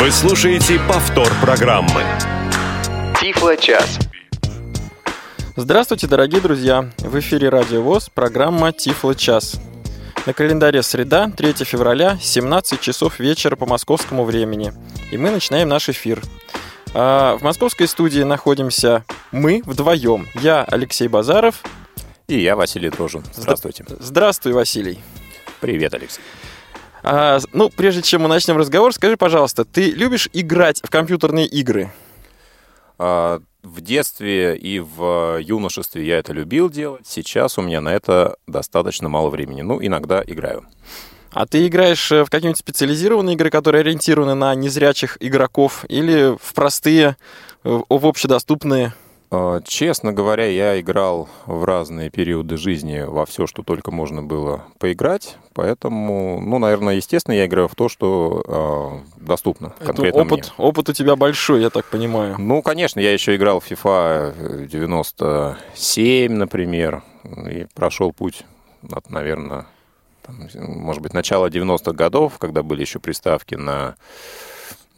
Вы слушаете повтор программы. Тифло-час. Здравствуйте, дорогие друзья! В эфире Радио ВОЗ, программа Тифло-час. На календаре среда, 3 февраля, 17 часов вечера по московскому времени. И мы начинаем наш эфир. А, в московской студии находимся мы вдвоем. Я Алексей Базаров. И я Василий Дрожин. Здравствуйте. Здравствуй, Василий. Привет, Алексей. А, ну, прежде чем мы начнем разговор, скажи, пожалуйста, ты любишь играть в компьютерные игры? А, в детстве и в юношестве я это любил делать. Сейчас у меня на это достаточно мало времени. Ну, иногда играю. А ты играешь э, в какие-нибудь специализированные игры, которые ориентированы на незрячих игроков, или в простые, э, в общедоступные? А, честно говоря, я играл в разные периоды жизни во все, что только можно было поиграть. Поэтому, ну, наверное, естественно, я играю в то, что э, доступно конкретно опыт, мне. Опыт у тебя большой, я так понимаю. Ну, конечно, я еще играл в FIFA 97, например, и прошел путь от, наверное, там, может быть, начала 90-х годов, когда были еще приставки на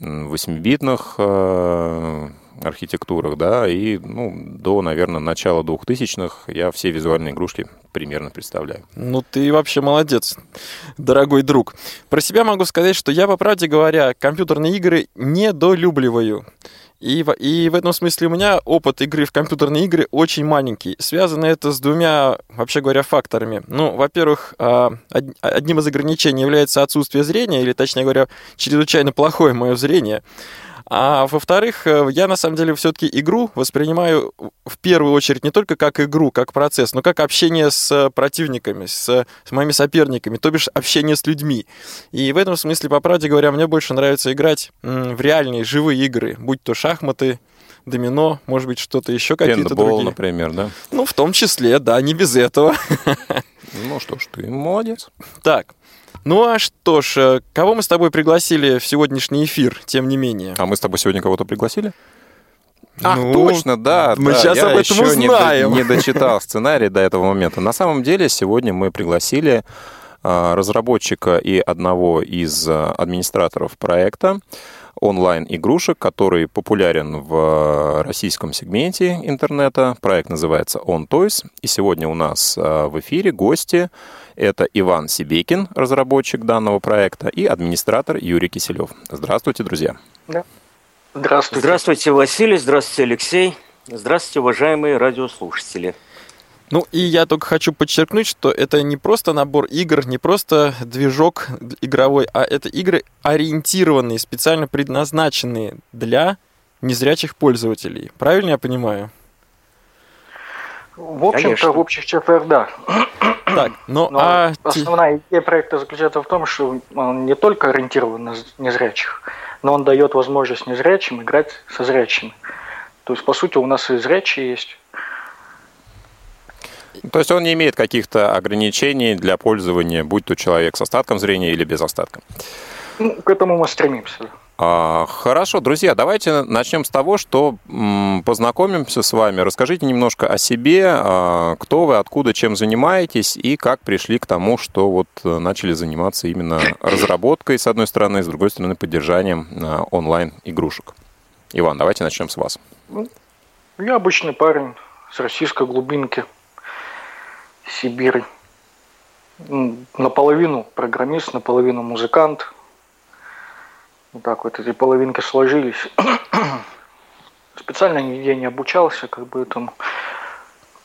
8-битных э, архитектурах, да, и ну, до, наверное, начала 2000-х я все визуальные игрушки примерно представляю. Ну, ты вообще молодец, дорогой друг. Про себя могу сказать, что я, по правде говоря, компьютерные игры недолюбливаю. И в, и в этом смысле у меня опыт игры в компьютерные игры очень маленький. Связано это с двумя, вообще говоря, факторами. Ну, во-первых, а, одним из ограничений является отсутствие зрения, или, точнее говоря, чрезвычайно плохое мое зрение. А во-вторых, э, я на самом деле все-таки игру воспринимаю в первую очередь не только как игру, как процесс, но как общение с противниками, с, с моими соперниками, то бишь общение с людьми. И в этом смысле, по правде говоря, мне больше нравится играть в реальные, живые игры, будь то шахматы, домино, может быть, что-то еще какие-то другие. например, да? Ну, в том числе, да, не без этого. Ну что ж, ты молодец. Так, ну а что ж, э, кого мы с тобой пригласили в сегодняшний эфир, тем не менее? А мы с тобой сегодня кого-то пригласили? Ах, ну, точно, да. Мы да, сейчас я об этом еще узнаем. Не, не дочитал сценарий до этого момента. На самом деле сегодня мы пригласили а, разработчика и одного из а, администраторов проекта онлайн-игрушек, который популярен в российском сегменте интернета. Проект называется On Toys. И сегодня у нас а, в эфире гости это Иван Сибекин, разработчик данного проекта, и администратор Юрий Киселев. Здравствуйте, друзья. Да. Здравствуйте. Здравствуйте, Василий. Здравствуйте, Алексей. Здравствуйте, уважаемые радиослушатели. Ну и я только хочу подчеркнуть, что это не просто набор игр, не просто движок игровой, а это игры ориентированные, специально предназначенные для незрячих пользователей. Правильно я понимаю? В общем-то, в общих чертах, да. Так, ну, Но а... основная идея проекта заключается в том, что он не только ориентирован на незрячих, но он дает возможность незрячим играть со зрячими. То есть, по сути, у нас и зрячие есть. То есть он не имеет каких-то ограничений для пользования, будь то человек с остатком зрения или без остатка? Ну, к этому мы стремимся. А, хорошо, друзья, давайте начнем с того, что познакомимся с вами. Расскажите немножко о себе, а, кто вы, откуда, чем занимаетесь и как пришли к тому, что вот э, начали заниматься именно разработкой, с одной стороны, с другой стороны, поддержанием а, онлайн-игрушек. Иван, давайте начнем с вас. Ну, я обычный парень с российской глубинки, Сибири. Наполовину программист, наполовину музыкант – вот так вот эти половинки сложились. Специально нигде не обучался, как бы там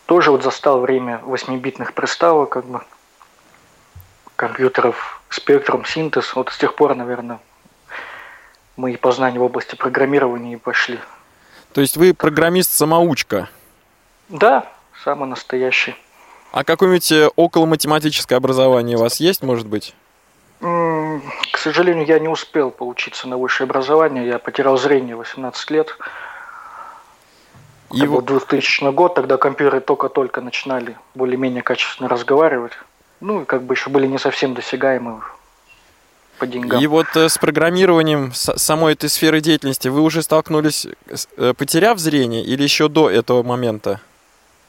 тоже вот застал время 8-битных приставок, как бы компьютеров, спектрум, синтез. Вот с тех пор, наверное, мои познания в области программирования и пошли. То есть вы программист-самоучка? Да, самый настоящий. А какое-нибудь э, около математическое образование у вас есть, может быть? К сожалению, я не успел поучиться на высшее образование. Я потерял зрение 18 лет. И как вот 2000 год, тогда компьютеры только-только начинали более-менее качественно разговаривать. Ну, и как бы еще были не совсем досягаемы по деньгам. И вот э, с программированием самой этой сферы деятельности вы уже столкнулись, э, потеряв зрение или еще до этого момента?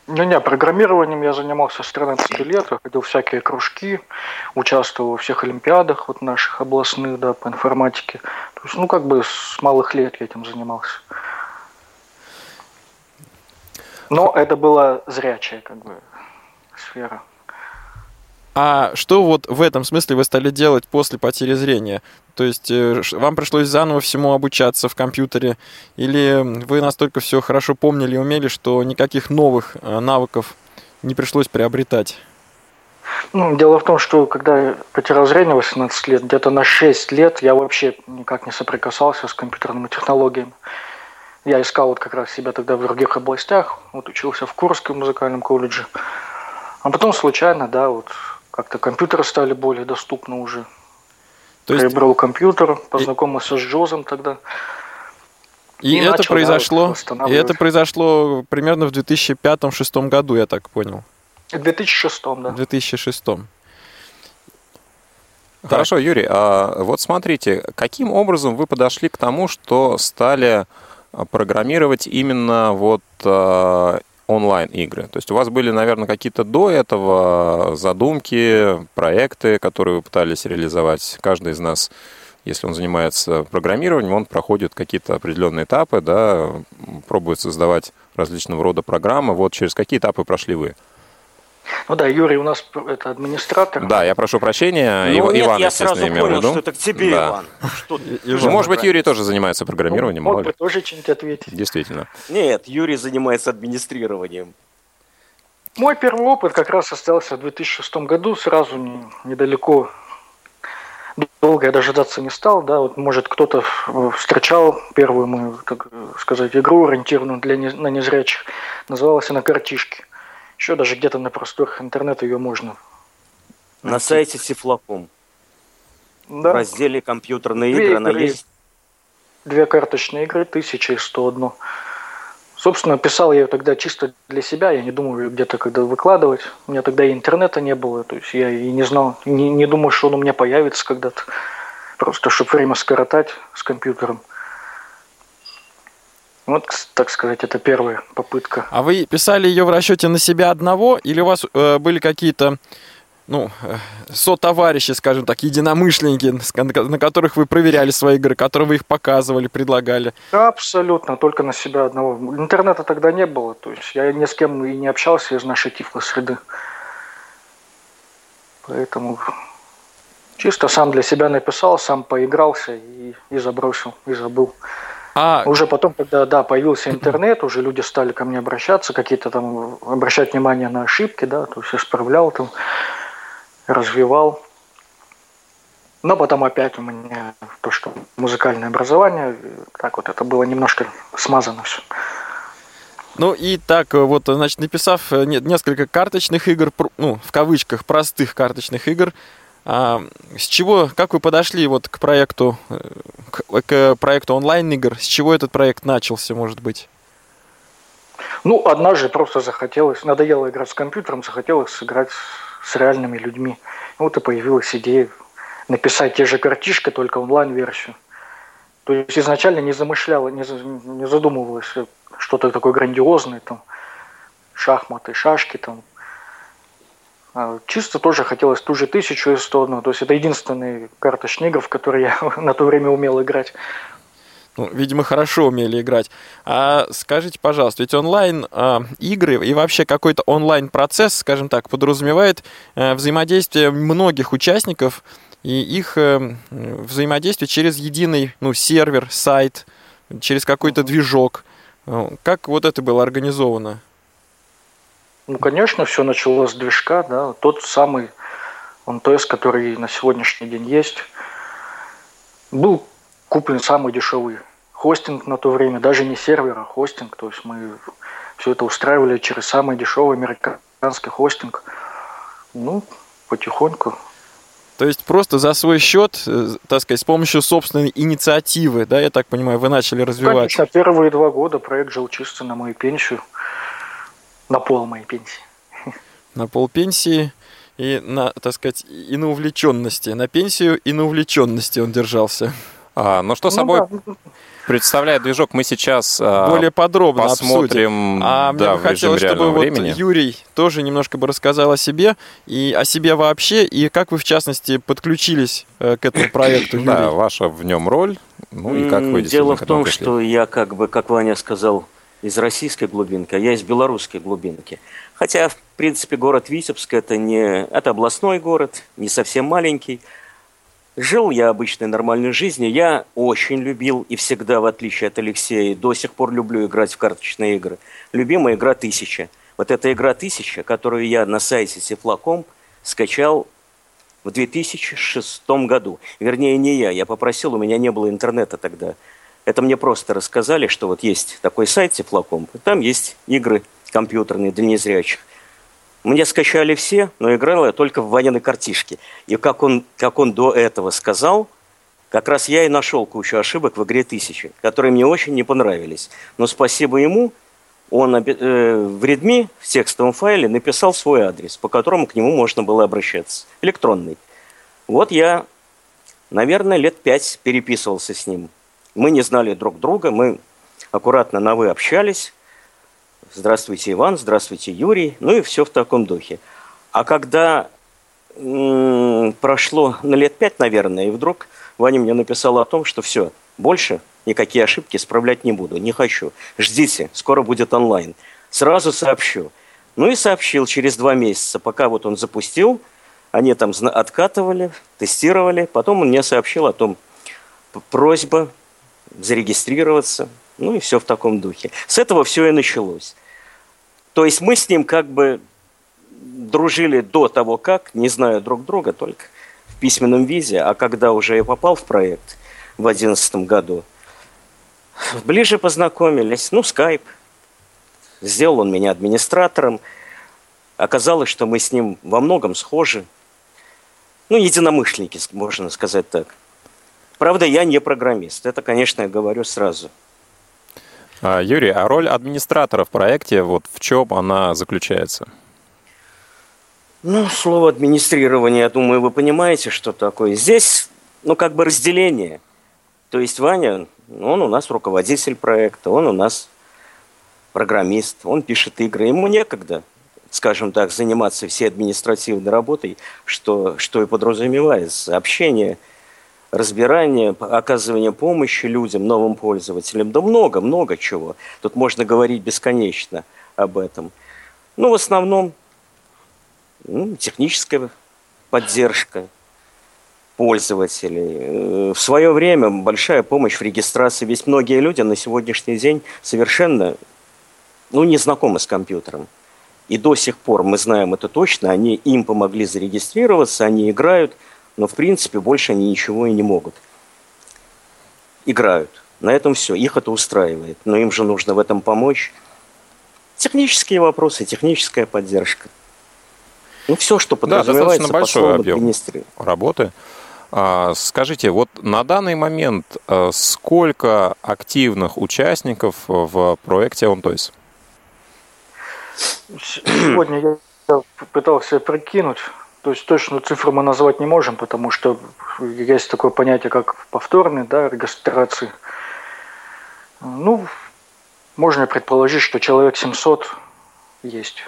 Ну, не, программированием я занимался с 13 лет, ходил всякие кружки, участвовал во всех олимпиадах вот наших областных, да, по информатике. То есть, ну, как бы с малых лет я этим занимался. Но это была зрячая, как бы, сфера. А что вот в этом смысле вы стали делать после потери зрения? То есть э, вам пришлось заново всему обучаться в компьютере? Или вы настолько все хорошо помнили и умели, что никаких новых э, навыков не пришлось приобретать? Ну, дело в том, что когда я потерял зрение 18 лет, где-то на 6 лет я вообще никак не соприкасался с компьютерными технологиями. Я искал вот как раз себя тогда в других областях, вот учился в Курском музыкальном колледже. А потом случайно, да, вот как-то компьютеры стали более доступны уже. То есть... Приобрел компьютер, познакомился и... с Джозом тогда. И, и это начал, произошло, да, и это произошло примерно в 2005-2006 году, я так понял. В 2006, да. В 2006. Хорошо, Юрий, а вот смотрите, каким образом вы подошли к тому, что стали программировать именно вот а, онлайн-игры. То есть у вас были, наверное, какие-то до этого задумки, проекты, которые вы пытались реализовать. Каждый из нас, если он занимается программированием, он проходит какие-то определенные этапы, да, пробует создавать различного рода программы. Вот через какие этапы прошли вы? Ну да, Юрий у нас это администратор. Да, я прошу прощения. Ну, Ив, нет, Иван, я сразу понял, что это к тебе, да. Иван. Что ну, может быть, Юрий тоже занимается программированием. Ну, мог бы тоже что-нибудь ответить. Действительно. Нет, Юрий занимается администрированием. Мой первый опыт как раз остался в 2006 году, сразу не, недалеко. Долго я дожидаться не стал, да, вот может кто-то встречал первую мою, так сказать, игру, ориентированную для не, на незрячих. Называлась она «Картишки». Еще даже где-то на просторах интернета ее можно. На найти. сайте Сифлаком. Да. В разделе компьютерные Две игры, игры она есть. Две карточные игры, 1101. Собственно, писал я ее тогда чисто для себя, я не думал ее где-то когда выкладывать. У меня тогда и интернета не было, то есть я и не знал, не, не думал, что он у меня появится когда-то. Просто, чтобы время скоротать с компьютером. Вот, так сказать, это первая попытка. А вы писали ее в расчете на себя одного, или у вас э, были какие-то ну, э, сотоварищи, скажем так, единомышленники, на которых вы проверяли свои игры, которые вы их показывали, предлагали? Абсолютно, только на себя одного. Интернета тогда не было, то есть я ни с кем и не общался из нашей тифло-среды. Поэтому чисто сам для себя написал, сам поигрался и, и забросил, и забыл. А... Уже потом, когда, да, появился интернет, уже люди стали ко мне обращаться, какие-то там, обращать внимание на ошибки, да, то есть исправлял там, развивал. Но потом опять у меня то, что музыкальное образование, так вот это было немножко смазано все. Ну и так вот, значит, написав несколько карточных игр, ну, в кавычках, простых карточных игр, а, с чего, как вы подошли вот к проекту, к, к проекту онлайн-игр? С чего этот проект начался, может быть? Ну, однажды просто захотелось, надоело играть с компьютером, захотелось сыграть с реальными людьми. Вот и появилась идея написать те же картишки, только онлайн-версию. То есть изначально не замышляла, не, не задумывалась что-то такое грандиозное, там, шахматы, шашки, там, чисто тоже хотелось ту же тысячу и сто одну. То есть это единственный карточный игр, в который я на то время умел играть. Ну, видимо, хорошо умели играть. А скажите, пожалуйста, ведь онлайн э, игры и вообще какой-то онлайн процесс, скажем так, подразумевает э, взаимодействие многих участников и их э, взаимодействие через единый ну, сервер, сайт, через какой-то движок. Как вот это было организовано? Ну, конечно, все началось с движка, да, тот самый ОНТС, который на сегодняшний день есть, был куплен самый дешевый хостинг на то время, даже не сервер, а хостинг, то есть мы все это устраивали через самый дешевый американский хостинг. Ну, потихоньку. То есть просто за свой счет, э, так сказать, с помощью собственной инициативы, да, я так понимаю, вы начали развивать? Конечно, первые два года проект жил чисто на мою пенсию на пол моей пенсии. На пол пенсии и на, так сказать, и на увлеченности. На пенсию и на увлеченности он держался. А, ну что ну, собой да. представляет движок, мы сейчас а, более подробно посмотрим. Обсудим. А да, мне бы хотелось, чтобы вот Юрий тоже немножко бы рассказал о себе и о себе вообще, и как вы в частности подключились э, к этому проекту. Юрий. Да, ваша в нем роль. Ну и как вы Дело в том, что я как бы, как Ваня сказал, из российской глубинки, а я из белорусской глубинки. Хотя, в принципе, город Витебск это не это областной город, не совсем маленький. Жил я обычной нормальной жизнью. Я очень любил и всегда, в отличие от Алексея, до сих пор люблю играть в карточные игры. Любимая игра «Тысяча». Вот эта игра «Тысяча», которую я на сайте Сифлаком скачал в 2006 году. Вернее, не я. Я попросил, у меня не было интернета тогда. Это мне просто рассказали, что вот есть такой сайт Тефлоком, там есть игры компьютерные для незрячих. Мне скачали все, но играл я только в Ваниной картишке. И как он, как он до этого сказал, как раз я и нашел кучу ошибок в игре «Тысячи», которые мне очень не понравились. Но спасибо ему, он э, в Redmi в текстовом файле написал свой адрес, по которому к нему можно было обращаться. Электронный. Вот я, наверное, лет пять переписывался с ним. Мы не знали друг друга, мы аккуратно на «вы» общались. Здравствуйте, Иван, здравствуйте, Юрий. Ну и все в таком духе. А когда прошло на лет пять, наверное, и вдруг Ваня мне написал о том, что все, больше никакие ошибки исправлять не буду, не хочу. Ждите, скоро будет онлайн. Сразу сообщу. Ну и сообщил через два месяца, пока вот он запустил, они там откатывали, тестировали, потом он мне сообщил о том, просьба зарегистрироваться, ну и все в таком духе. С этого все и началось. То есть мы с ним как бы дружили до того, как, не зная друг друга, только в письменном виде, а когда уже я попал в проект в 2011 году, ближе познакомились, ну, скайп. Сделал он меня администратором. Оказалось, что мы с ним во многом схожи. Ну, единомышленники, можно сказать так. Правда, я не программист. Это, конечно, я говорю сразу. А, Юрий, а роль администратора в проекте, вот в чем она заключается? Ну, слово администрирование, я думаю, вы понимаете, что такое. Здесь, ну, как бы разделение. То есть Ваня, он у нас руководитель проекта, он у нас программист, он пишет игры. Ему некогда, скажем так, заниматься всей административной работой, что, что и подразумевается. Общение – разбирание, оказывание помощи людям, новым пользователям. Да много, много чего. Тут можно говорить бесконечно об этом. Ну, в основном ну, техническая поддержка пользователей. Э, в свое время большая помощь в регистрации. Ведь многие люди на сегодняшний день совершенно ну, не знакомы с компьютером. И до сих пор мы знаем это точно, они им помогли зарегистрироваться, они играют – но в принципе больше они ничего и не могут. Играют. На этом все. Их это устраивает. Но им же нужно в этом помочь. Технические вопросы, техническая поддержка. Ну, все, что подразумевается да, достаточно большой объем работы. А, скажите, вот на данный момент а, сколько активных участников в проекте OnToys? Сегодня я пытался прикинуть, то есть точную цифру мы назвать не можем, потому что есть такое понятие, как повторный, да, регистрации. Ну, можно предположить, что человек 700 есть.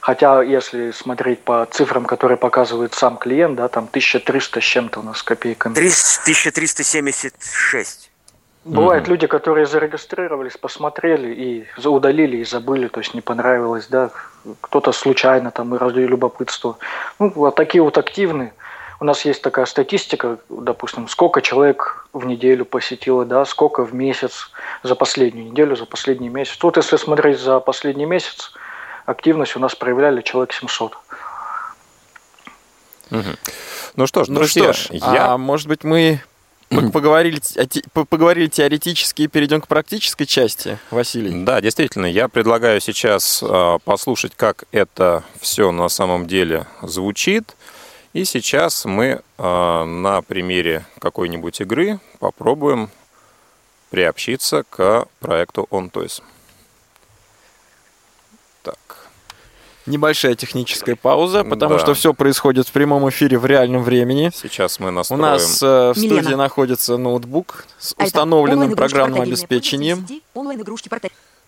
Хотя, если смотреть по цифрам, которые показывает сам клиент, да, там 1300 с чем-то у нас копейками. 1376. Бывают mm-hmm. люди, которые зарегистрировались, посмотрели и удалили и забыли, то есть не понравилось, да, кто-то случайно там и ради любопытства. Ну, вот такие вот активные. У нас есть такая статистика, допустим, сколько человек в неделю посетило, да, сколько в месяц за последнюю неделю, за последний месяц. Тут, если смотреть за последний месяц, активность у нас проявляли человек 700. Угу. Ну что ж, ну друзья, что ж, я... а может быть мы поговорили, поговорили теоретически и перейдем к практической части, Василий. Да, действительно, я предлагаю сейчас а, послушать, как это все на самом деле звучит. И сейчас мы а, на примере какой-нибудь игры попробуем приобщиться к проекту OnToys. Так. Небольшая техническая пауза, потому да. что все происходит в прямом эфире в реальном времени. Сейчас мы настроим. У нас э, в Милена. студии находится ноутбук с а установленным программным обеспечением. Онлайн-игрушки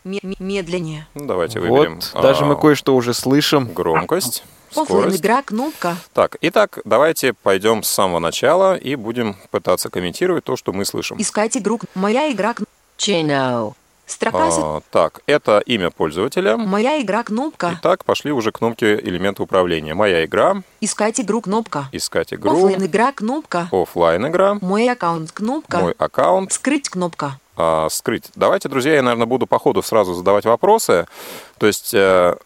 медленнее. Ну, давайте выберем. Вот, даже мы а, кое-что уже слышим. Громкость. Оффлайн игра, кнопка. Так, итак, давайте пойдем с самого начала и будем пытаться комментировать то, что мы слышим. Искать игру. Моя игра. Channel. Строка... А, так, это имя пользователя. Моя игра кнопка. Итак, пошли уже кнопки элемента управления. Моя игра. Искать игру кнопка. Искать игру. Оффлайн игра кнопка. Оффлайн игра. Мой аккаунт кнопка. Мой аккаунт. Скрыть кнопка. А, скрыть. Давайте, друзья, я, наверное, буду по ходу сразу задавать вопросы. То есть... Э,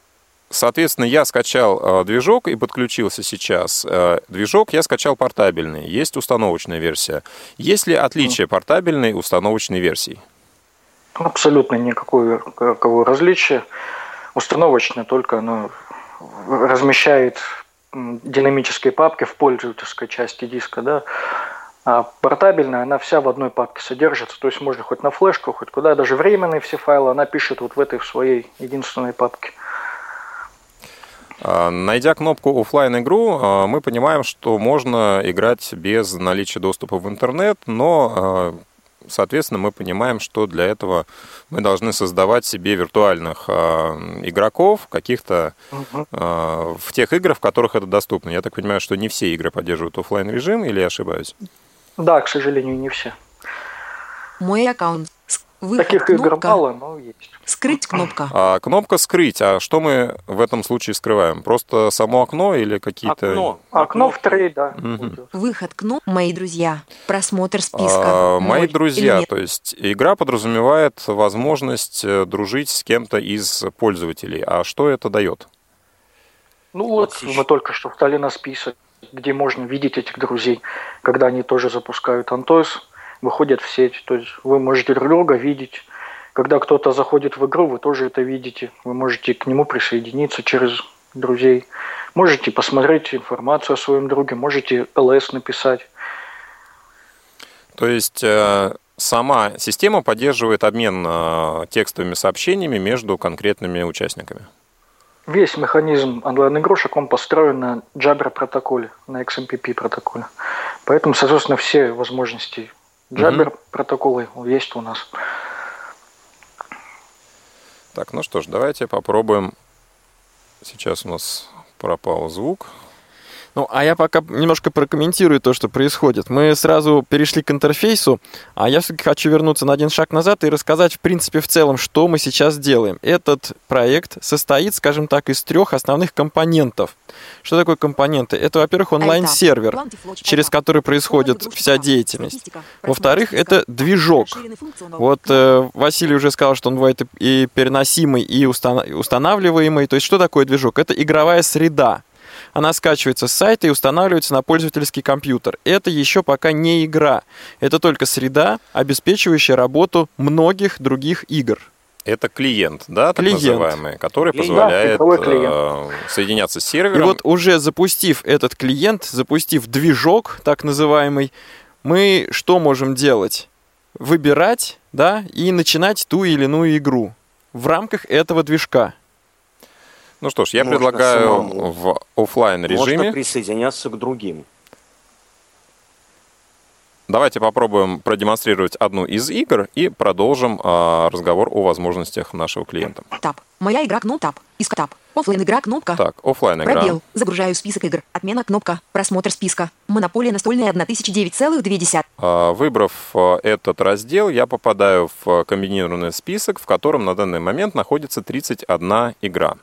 Соответственно, я скачал э, движок и подключился сейчас. Э, движок я скачал портабельный, есть установочная версия. Есть ли отличие портабельной и установочной версий? Абсолютно никакого, различия. Установочная только она размещает динамические папки в пользовательской части диска, да, а портабельная, она вся в одной папке содержится, то есть можно хоть на флешку, хоть куда, даже временные все файлы она пишет вот в этой в своей единственной папке. А, найдя кнопку офлайн игру, а, мы понимаем, что можно играть без наличия доступа в интернет, но а, Соответственно, мы понимаем, что для этого мы должны создавать себе виртуальных э, игроков, каких-то э, в тех играх, в которых это доступно. Я так понимаю, что не все игры поддерживают офлайн режим, или я ошибаюсь? Да, к сожалению, не все. Мой аккаунт Выход, Таких кнопка. игр мало, но есть. Скрыть кнопка. А, кнопка скрыть. А что мы в этом случае скрываем? Просто само окно или какие-то... Окно. Окно в трейд, да. Угу. Выход кнопка. Мои друзья. Просмотр списка. А, мои друзья. То есть игра подразумевает возможность э, дружить с кем-то из пользователей. А что это дает? Ну вот, вот мы только что встали на список, где можно видеть этих друзей, когда они тоже запускают Антос выходят в сеть. То есть вы можете друг друга видеть. Когда кто-то заходит в игру, вы тоже это видите. Вы можете к нему присоединиться через друзей. Можете посмотреть информацию о своем друге, можете ЛС написать. То есть э, сама система поддерживает обмен э, текстовыми сообщениями между конкретными участниками? Весь механизм онлайн-игрушек, он построен на Jabber протоколе, на XMPP протоколе. Поэтому, соответственно, все возможности Джабер угу. протоколы есть у нас. Так, ну что ж, давайте попробуем. Сейчас у нас пропал звук. Ну, а я пока немножко прокомментирую то, что происходит. Мы сразу перешли к интерфейсу, а я все-таки хочу вернуться на один шаг назад и рассказать, в принципе, в целом, что мы сейчас делаем. Этот проект состоит, скажем так, из трех основных компонентов. Что такое компоненты? Это, во-первых, онлайн-сервер, через который происходит вся деятельность. Во-вторых, это движок. Вот э, Василий уже сказал, что он бывает и переносимый, и устанавливаемый. То есть, что такое движок? Это игровая среда она скачивается с сайта и устанавливается на пользовательский компьютер. Это еще пока не игра. Это только среда, обеспечивающая работу многих других игр. Это клиент, да, так клиент. называемый, который клиент. позволяет да, э, соединяться с сервером. И вот уже запустив этот клиент, запустив движок, так называемый, мы что можем делать? Выбирать, да, и начинать ту или иную игру в рамках этого движка. Ну что ж, я Можно предлагаю самому. в офлайн режиме. Можно присоединяться к другим. Давайте попробуем продемонстрировать одну из игр и продолжим э, разговор о возможностях нашего клиента. Tab. Моя игра кнопка. Tab. Иск Tab. Оффлайн игра кнопка. Так, офлайн игра. Пробел. Загружаю список игр. Отмена кнопка. Просмотр списка. Монополия настольная 1009,2. А, выбрав а, этот раздел, я попадаю в комбинированный список, в котором на данный момент находится 31 игра.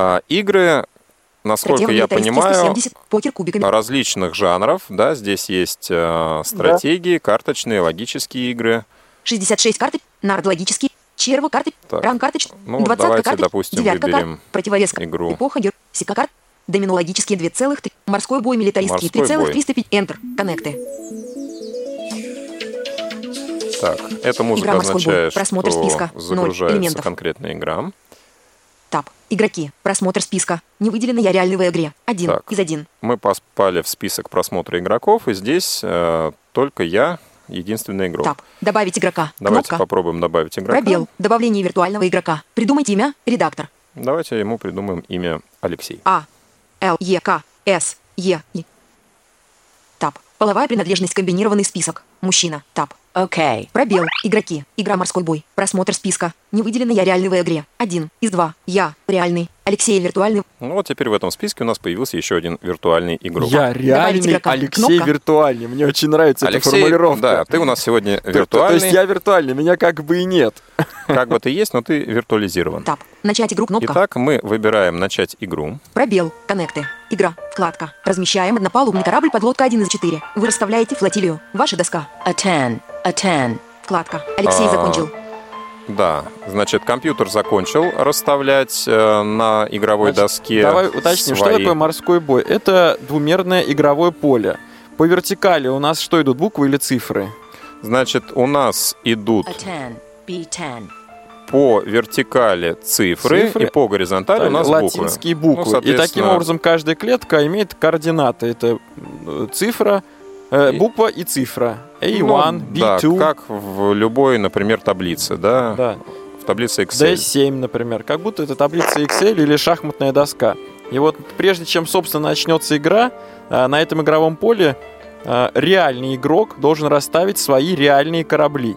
А, игры, насколько я понимаю, различных жанров. Да, здесь есть э, стратегии, да. карточные, логические игры. 66 карты, нардологические, черво карты, так. ран карточный, ну, 20 давайте, карты, допустим, выберем противовес игру. эпоха, гер, сика карт, доминологические 2,3, морской бой, милитаристские 3,305, Enter, коннекты. Так, эта музыка игра означает, бой. Просмотр что списка. загружается конкретная игра. Tab. Игроки. Просмотр списка. Не выделено я реальный в игре. Один так, из один. Мы попали в список просмотра игроков, и здесь э, только я единственный игрок. Tab. Добавить игрока. Давайте Кнопка. попробуем добавить игрока. Пробел. Добавление виртуального игрока. Придумайте имя. Редактор. Давайте ему придумаем имя Алексей. А. Л. Е. К. С. Е. И. Tab. Половая принадлежность. Комбинированный список. Мужчина. Tab. Окей. Пробел. Игроки. Игра «Морской бой». Просмотр списка. Не выделено я реальный в игре. Один из два. Я реальный. Алексей виртуальный. Ну вот теперь в этом списке у нас появился еще один виртуальный игрок. Я реальный, Алексей Кнопка. виртуальный. Мне очень нравится Алексей, эта формулировка. Да, ты у нас сегодня виртуальный. То, то есть я виртуальный, меня как бы и нет. Как бы ты есть, но ты виртуализирован. Тап. Начать игру кнопка. Итак, мы выбираем начать игру. Пробел. Коннекты. Игра. Вкладка. Размещаем однопалубный корабль подлодка 1 из 4. Вы расставляете флотилию. Ваша доска. A 10. A 10. Вкладка. Алексей а, закончил. Да, значит, компьютер закончил расставлять э, на игровой значит, доске. Давай уточним, свои... что такое морской бой? Это двумерное игровое поле. По вертикали у нас что идут, буквы или цифры? Значит, у нас идут A10, B10. по вертикали цифры, цифры и по горизонтали так, у нас латинские буквы. буквы. Ну, И таким образом каждая клетка имеет координаты. Это цифра, Э, буква и цифра. A1, ну, B2. Да, как в любой, например, таблице, да? Да. В таблице Excel. D7, например. Как будто это таблица Excel или шахматная доска. И вот прежде чем, собственно, начнется игра, э, на этом игровом поле э, реальный игрок должен расставить свои реальные корабли.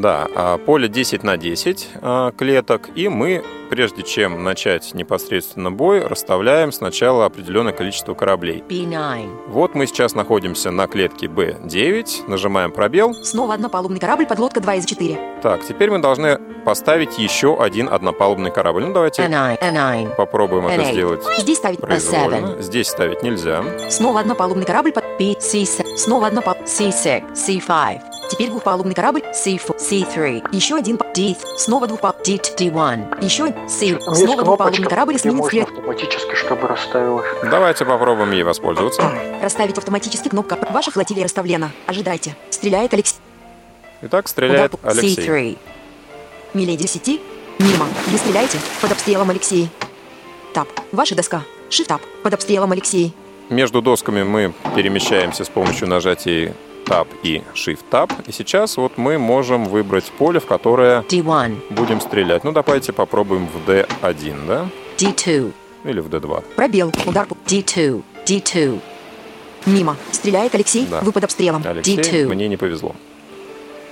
Да, а поле 10 на 10 а, клеток, и мы, прежде чем начать непосредственно бой, расставляем сначала определенное количество кораблей. B9. Вот мы сейчас находимся на клетке B9, нажимаем пробел. Снова однопалубный корабль, подлодка 2 из 4. Так, теперь мы должны поставить еще один однопалубный корабль. Ну, давайте A9, A9. попробуем A8. это сделать. Здесь ставить A7. Здесь ставить нельзя. Снова однопалубный корабль под B, C6. Снова однопалубный C6, C5. Теперь двухпалубный корабль C4, C3. Еще один D. Снова двухпалубный D, D1. Еще C. Снова двухпалубный корабль сменит цвет. автоматически, чтобы расставилось. Давайте попробуем ей воспользоваться. Расставить автоматически кнопка. Ваша флотилия расставлена. Ожидайте. Стреляет Алексей. Итак, стреляет Удар Алексей. C3. Миледи сети. Мимо. Вы стреляете. Под обстрелом Алексей. Тап. Ваша доска. Shift-тап. Под обстрелом Алексей. Между досками мы перемещаемся с помощью нажатия Tab и Shift-Tab. И сейчас вот мы можем выбрать поле, в которое D1. будем стрелять. Ну, давайте попробуем в D1, да? D2. Или в D2. Пробел. Удар. D2. D2. Мимо. Стреляет Алексей. Да. Вы под обстрелом. Алексей, D2. мне не повезло.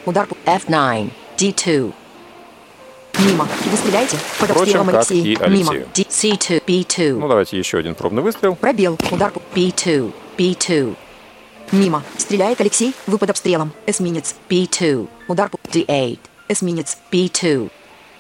Удар. F9. D2. Мимо. Вы стреляете? Под Впрочем, обстрелом Алексей. И Алексей. Мимо. D C2. B2. Ну, давайте еще один пробный выстрел. Пробел. Удар. B2. B2. Мимо. Стреляет Алексей. Вы под обстрелом. Эсминец. B2. Удар. D8. Эсминец. B2.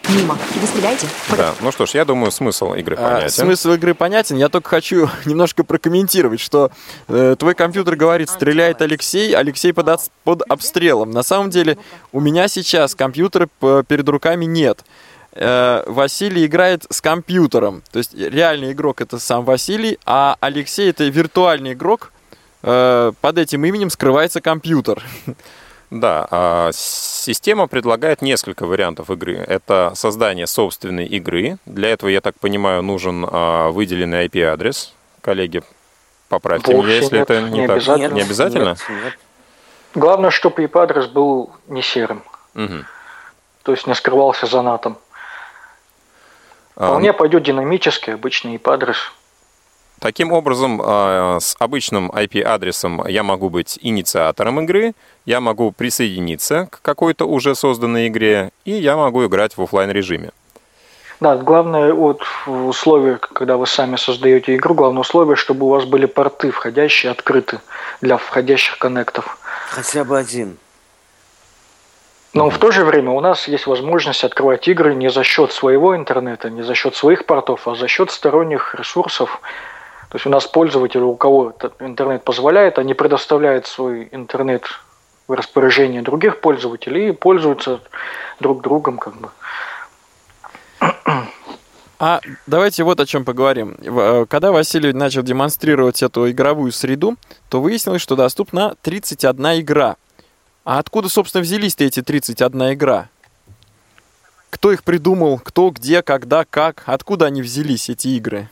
Мимо. Вы стреляете? Под... Да, ну что ж, я думаю, смысл игры а, понятен. А, смысл игры понятен. Я только хочу немножко прокомментировать, что э, твой компьютер говорит, стреляет Алексей, Алексей под, под обстрелом. На самом деле, у меня сейчас компьютера перед руками нет. Э, Василий играет с компьютером. То есть реальный игрок это сам Василий, а Алексей это виртуальный игрок, Э, под этим именем скрывается компьютер. Да, а система предлагает несколько вариантов игры. Это создание собственной игры. Для этого, я так понимаю, нужен а, выделенный IP-адрес. Коллеги, поправьте Больше меня, если нет, это не, не так. Обязательно. Не обязательно? Нет, нет. Главное, чтобы IP-адрес был не серым. Угу. То есть не скрывался за натом. А, Вполне а, пойдет динамический обычный IP-адрес. Таким образом, а, с обычным IP-адресом я могу быть инициатором игры, я могу присоединиться к какой-то уже созданной игре, и я могу играть в офлайн режиме. Да, главное вот в условиях, когда вы сами создаете игру, главное условие, чтобы у вас были порты входящие открыты для входящих коннектов. Хотя бы один. Но в то же время у нас есть возможность открывать игры не за счет своего интернета, не за счет своих портов, а за счет сторонних ресурсов, то есть у нас пользователи, у кого интернет позволяет, они предоставляют свой интернет в распоряжение других пользователей и пользуются друг другом как бы. А давайте вот о чем поговорим. Э, когда Василий начал демонстрировать эту игровую среду, то выяснилось, что доступна 31 игра. А откуда, собственно, взялись-то эти 31 игра? Кто их придумал? Кто, где, когда, как? Откуда они взялись, эти игры?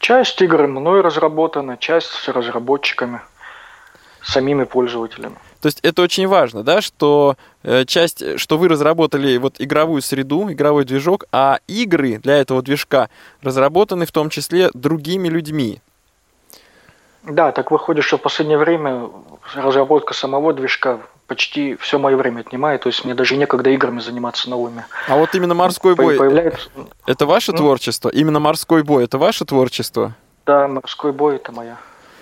Часть игр мной разработана, часть с разработчиками, самими пользователями. То есть это очень важно, да, что э, часть, что вы разработали вот игровую среду, игровой движок, а игры для этого движка разработаны в том числе другими людьми. Да, так выходит, что в последнее время разработка самого движка почти все мое время отнимает, то есть мне даже некогда играми заниматься новыми. А вот именно морской бой, появляется... это ваше ну, творчество? Именно морской бой, это ваше творчество? Да, морской бой это моя.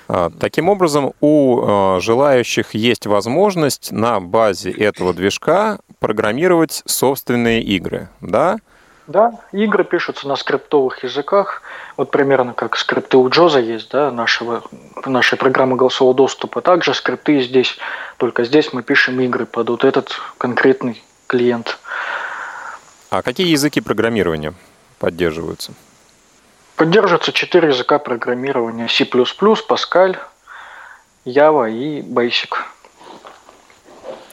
А, таким образом, у а, желающих есть возможность на базе этого движка программировать собственные игры, да? Да, игры пишутся на скриптовых языках, вот примерно как скрипты у Джоза есть, да, нашего, нашей программы голосового доступа. Также скрипты здесь, только здесь мы пишем игры под вот этот конкретный клиент. А какие языки программирования поддерживаются? Поддерживаются четыре языка программирования. C++, Pascal, Java и Basic.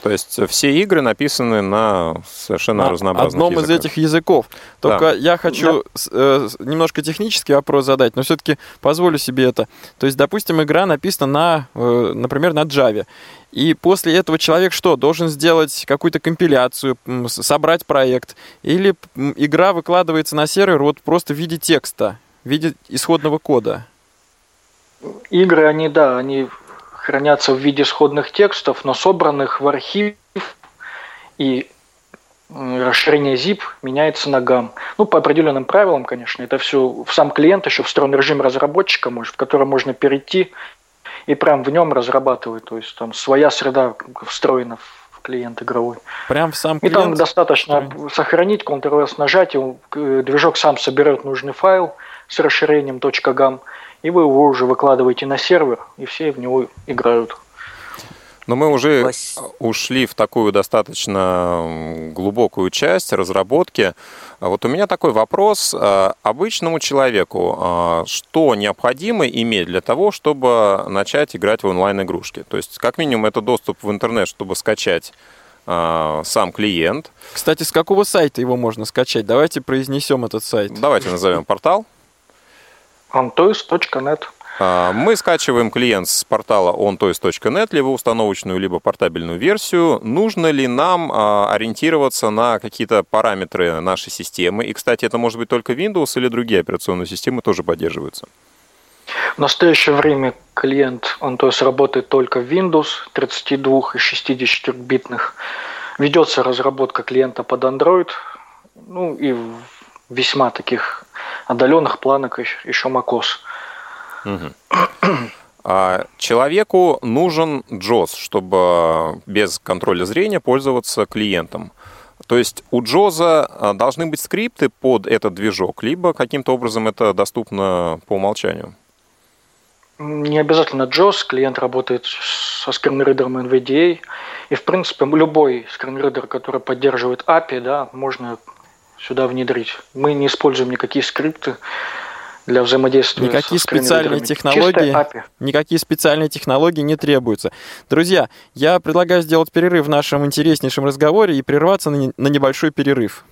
То есть все игры написаны на совершенно на разнообразных одном языках. из этих языков. Только да. я хочу да. э, немножко технический вопрос задать, но все-таки позволю себе это. То есть, допустим, игра написана на, э, например, на Java. И после этого человек что? Должен сделать какую-то компиляцию, собрать проект? Или игра выкладывается на сервер вот просто в виде текста, в виде исходного кода? Игры, они, да, они хранятся в виде сходных текстов, но собранных в архив и расширение zip меняется на GAM. Ну, по определенным правилам, конечно. Это все в сам клиент еще встроен режим разработчика, может, в который можно перейти и прям в нем разрабатывать. То есть там своя среда встроена в клиент игровой. Прям в сам клиент? И там достаточно сохранить, Ctrl-S нажать, и движок сам соберет нужный файл с расширением .gam, и вы его уже выкладываете на сервер, и все в него играют. Но мы уже ушли в такую достаточно глубокую часть разработки. А вот у меня такой вопрос. А, обычному человеку а, что необходимо иметь для того, чтобы начать играть в онлайн-игрушки? То есть, как минимум, это доступ в интернет, чтобы скачать сам клиент. Кстати, с какого сайта его можно скачать? Давайте произнесем этот сайт. Давайте назовем портал ontoys.net. А, мы скачиваем клиент с портала ontoys.net, либо установочную, либо портабельную версию. Нужно ли нам а, ориентироваться на какие-то параметры нашей системы? И, кстати, это может быть только Windows или другие операционные системы тоже поддерживаются? В настоящее время клиент OnToys работает только в Windows 32 и 64-битных. Ведется разработка клиента под Android, ну и весьма таких отдаленных планах еще macOS. А человеку нужен JOS, чтобы без контроля зрения пользоваться клиентом. То есть у Джоза а, должны быть скрипты под этот движок, либо каким-то образом это доступно по умолчанию? Не обязательно JOS, клиент работает со скринридером NVDA, и в принципе любой скринридер, который поддерживает API, да, можно сюда внедрить. Мы не используем никакие скрипты для взаимодействия никакие специальные технологии никакие специальные технологии не требуются друзья я предлагаю сделать перерыв в нашем интереснейшем разговоре и прерваться на, на небольшой перерыв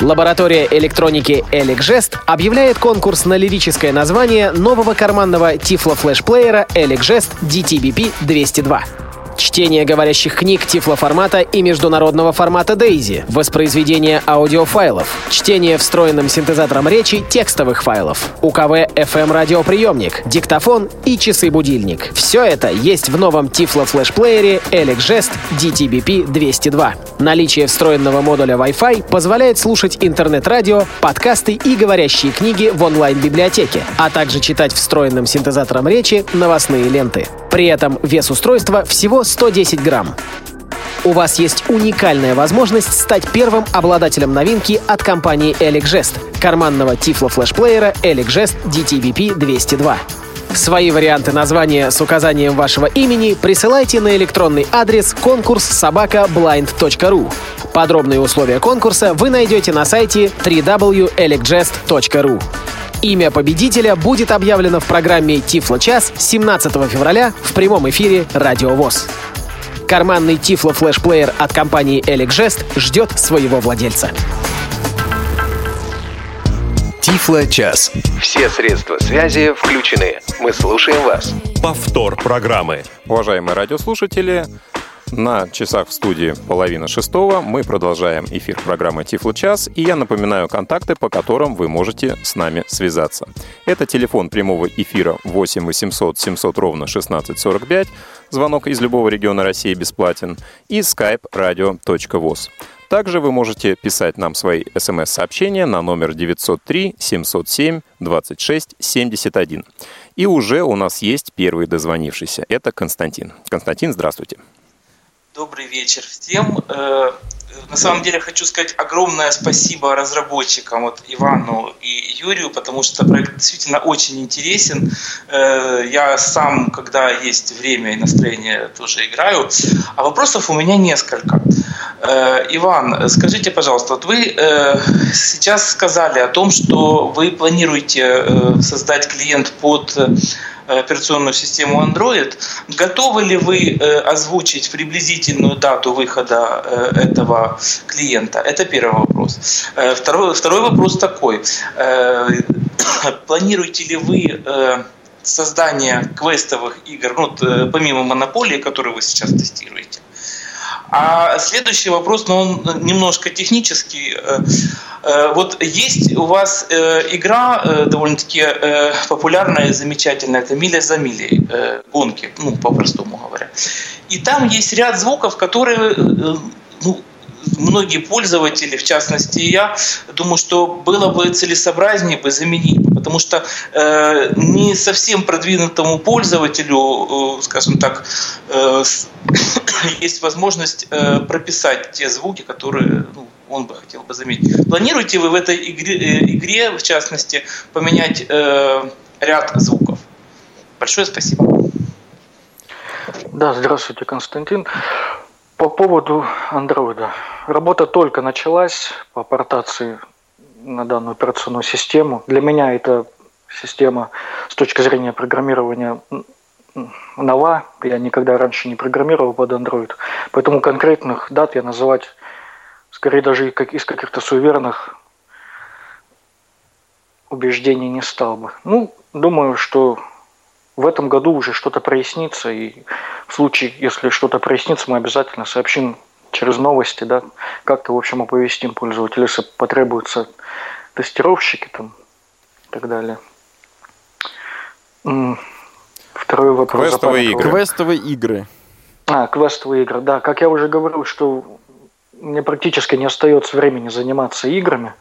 Лаборатория электроники Elecgest объявляет конкурс на лирическое название нового карманного тифло-флешплеера Elecgest DTBP 202. Чтение говорящих книг тифлоформата и международного формата DAISY, воспроизведение аудиофайлов, чтение встроенным синтезатором речи текстовых файлов, УКВ FM радиоприемник, диктофон и часы-будильник. Все это есть в новом тифло-флешплеере Elec Gest DTBP 202. Наличие встроенного модуля Wi-Fi позволяет слушать интернет-радио, подкасты и говорящие книги в онлайн-библиотеке, а также читать встроенным синтезатором речи новостные ленты. При этом вес устройства всего 110 грамм. У вас есть уникальная возможность стать первым обладателем новинки от компании Elecgest — карманного тифло-флешплеера Elecgest DTVP 202. Свои варианты названия с указанием вашего имени присылайте на электронный адрес конкурс собакаblind.ru. Подробные условия конкурса вы найдете на сайте www.elecgest.ru. Имя победителя будет объявлено в программе «Тифло час» 17 февраля в прямом эфире «Радио ВОЗ». Карманный Тифло флешплеер от компании Elecgest ждет своего владельца. Тифло-час. Все средства связи включены. Мы слушаем вас. Повтор программы. Уважаемые радиослушатели, на часах в студии половина шестого мы продолжаем эфир программы Тифло час, и я напоминаю контакты, по которым вы можете с нами связаться. Это телефон прямого эфира 8 800 700 ровно 1645, звонок из любого региона России бесплатен, и skype radio.voz. Также вы можете писать нам свои смс-сообщения на номер 903 707 26 71. И уже у нас есть первый дозвонившийся. Это Константин. Константин, здравствуйте. Добрый вечер всем. Э, на самом деле хочу сказать огромное спасибо разработчикам, вот Ивану и Юрию, потому что проект действительно очень интересен. Э, я сам, когда есть время и настроение, тоже играю. А вопросов у меня несколько. Э, Иван, скажите, пожалуйста, вот вы сейчас сказали о том, что вы планируете создать клиент под операционную систему Android. Готовы ли вы э, озвучить приблизительную дату выхода э, этого клиента? Это первый вопрос. Э, второй, второй вопрос такой. Планируете ли вы создание квестовых игр, ну, помимо монополии, которую вы сейчас тестируете? А следующий вопрос, но он немножко технический. Э, э, вот есть у вас э, игра довольно-таки популярная и замечательная, это «Миля за милей», гонки, ну, по-простому говоря. И там есть ряд звуков, которые ну, многие пользователи, в частности я, думаю, что было бы целесообразнее бы заменить, потому что э, не совсем продвинутому пользователю, э, скажем так, э, есть возможность э, прописать те звуки, которые ну, он бы хотел бы заметить. Планируете вы в этой игре, э, игре в частности, поменять э, ряд звуков? Большое спасибо. Да, здравствуйте, Константин. По поводу андроида. Работа только началась по портации на данную операционную систему. Для меня эта система с точки зрения программирования нова. Я никогда раньше не программировал под Android. Поэтому конкретных дат я называть, скорее даже из каких-то суеверных убеждений не стал бы. Ну, думаю, что в этом году уже что-то прояснится, и в случае, если что-то прояснится, мы обязательно сообщим через новости, да, как-то, в общем, оповестим пользователя, если потребуются тестировщики там и так далее. Второй вопрос. Квестовые игры. Квестовые игры. А, квестовые игры, да. Как я уже говорил, что мне практически не остается времени заниматься играми.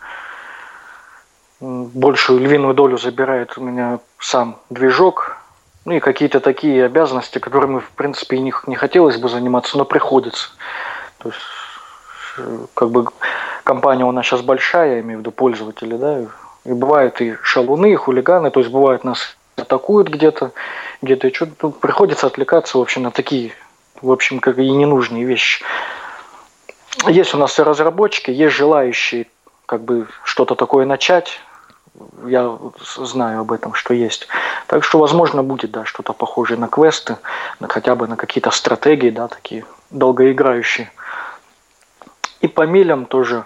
Большую львиную долю забирает у меня сам движок, ну и какие-то такие обязанности, которыми, в принципе, и не, не хотелось бы заниматься, но приходится. То есть, как бы компания у нас сейчас большая, я имею в виду пользователи, да, и бывают и шалуны, и хулиганы, то есть бывает нас атакуют где-то, где-то что-то ну, приходится отвлекаться, в общем, на такие, в общем, как и ненужные вещи. Есть у нас и разработчики, есть желающие как бы что-то такое начать, я знаю об этом, что есть. Так что, возможно, будет, да, что-то похожее на квесты, на, хотя бы на какие-то стратегии, да, такие долгоиграющие. И по милям тоже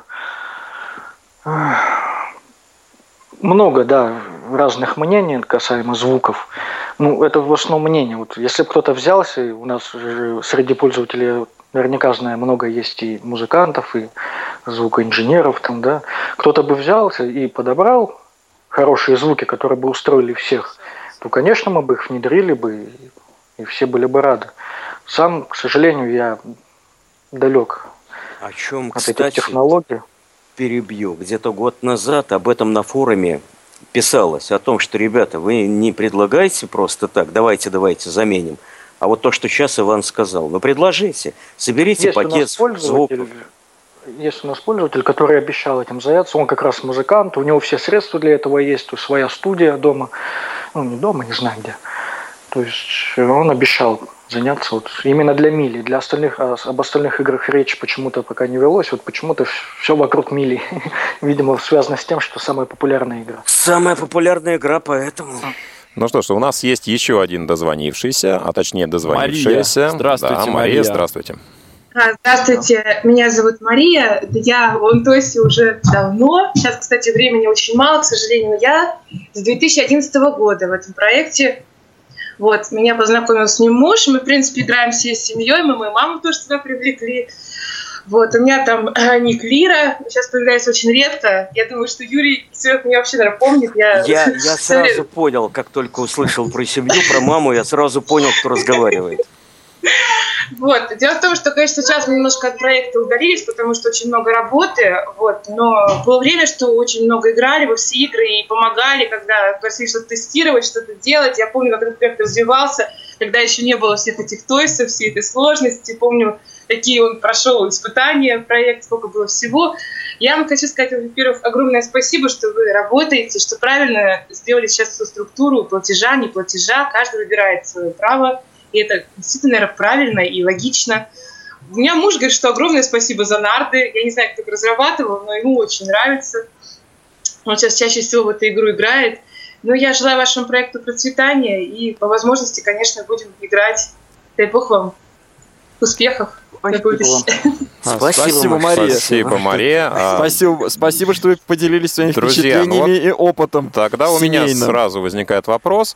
много, да, разных мнений касаемо звуков. Ну, это в основном мнение. Вот если кто-то взялся, у нас же среди пользователей наверняка знаю, много есть и музыкантов, и звукоинженеров там, да. Кто-то бы взялся и подобрал хорошие звуки, которые бы устроили всех, то, конечно, мы бы их внедрили бы, и все были бы рады. Сам, к сожалению, я далек о чем, от кстати, этих технологий. Перебью. Где-то год назад об этом на форуме писалось, о том, что, ребята, вы не предлагаете просто так, давайте, давайте, заменим. А вот то, что сейчас Иван сказал, вы предложите, соберите Есть пакет звуков есть у нас пользователь, который обещал этим заняться. Он как раз музыкант, у него все средства для этого есть, то есть своя студия дома, ну не дома, не знаю где. То есть он обещал заняться вот именно для Мили. Для остальных, а об остальных играх речь почему-то пока не велось. Вот почему-то все вокруг Мили. Видимо, связано с тем, что самая популярная игра. Самая популярная игра, поэтому... Ну что ж, у нас есть еще один дозвонившийся, а точнее дозвонившаяся. Мария. Здравствуйте, да, Мария. Мария. Здравствуйте. А, здравствуйте, меня зовут Мария. Я в Онтосе уже давно. Сейчас, кстати, времени очень мало, к сожалению. Я с 2011 года в этом проекте. Вот, меня познакомил с ним муж. Мы, в принципе, играем всей семьей. Мы мою маму тоже сюда привлекли. Вот, у меня там э, ник Лира, сейчас появляется очень редко. Я думаю, что Юрий Киселев меня вообще, наверное, помнит. Я, я, я сразу понял, как только услышал про семью, про маму, я сразу понял, кто разговаривает. Вот. Дело в том, что, конечно, сейчас мы немножко от проекта удалились, потому что очень много работы, вот, но было время, что очень много играли во все игры и помогали, когда просили что-то тестировать, что-то делать. Я помню, как этот проект развивался, когда еще не было всех этих тойсов, всей этой сложности. Помню, какие он прошел испытания, проект, сколько было всего. Я вам хочу сказать, во-первых, огромное спасибо, что вы работаете, что правильно сделали сейчас всю структуру платежа, не платежа. Каждый выбирает свое право и это действительно, наверное, правильно и логично. У меня муж говорит, что огромное спасибо за нарды. Я не знаю, их разрабатывал, но ему очень нравится. Он сейчас чаще всего в эту игру играет. Но я желаю вашему проекту процветания и по возможности, конечно, будем играть. Дай бог вам успехов. Спасибо, а, спасибо, Мария. Спасибо, Мария. А, спасибо, спасибо, что вы поделились своими Друзья, впечатлениями ну вот и опытом. Тогда у семейным. меня сразу возникает вопрос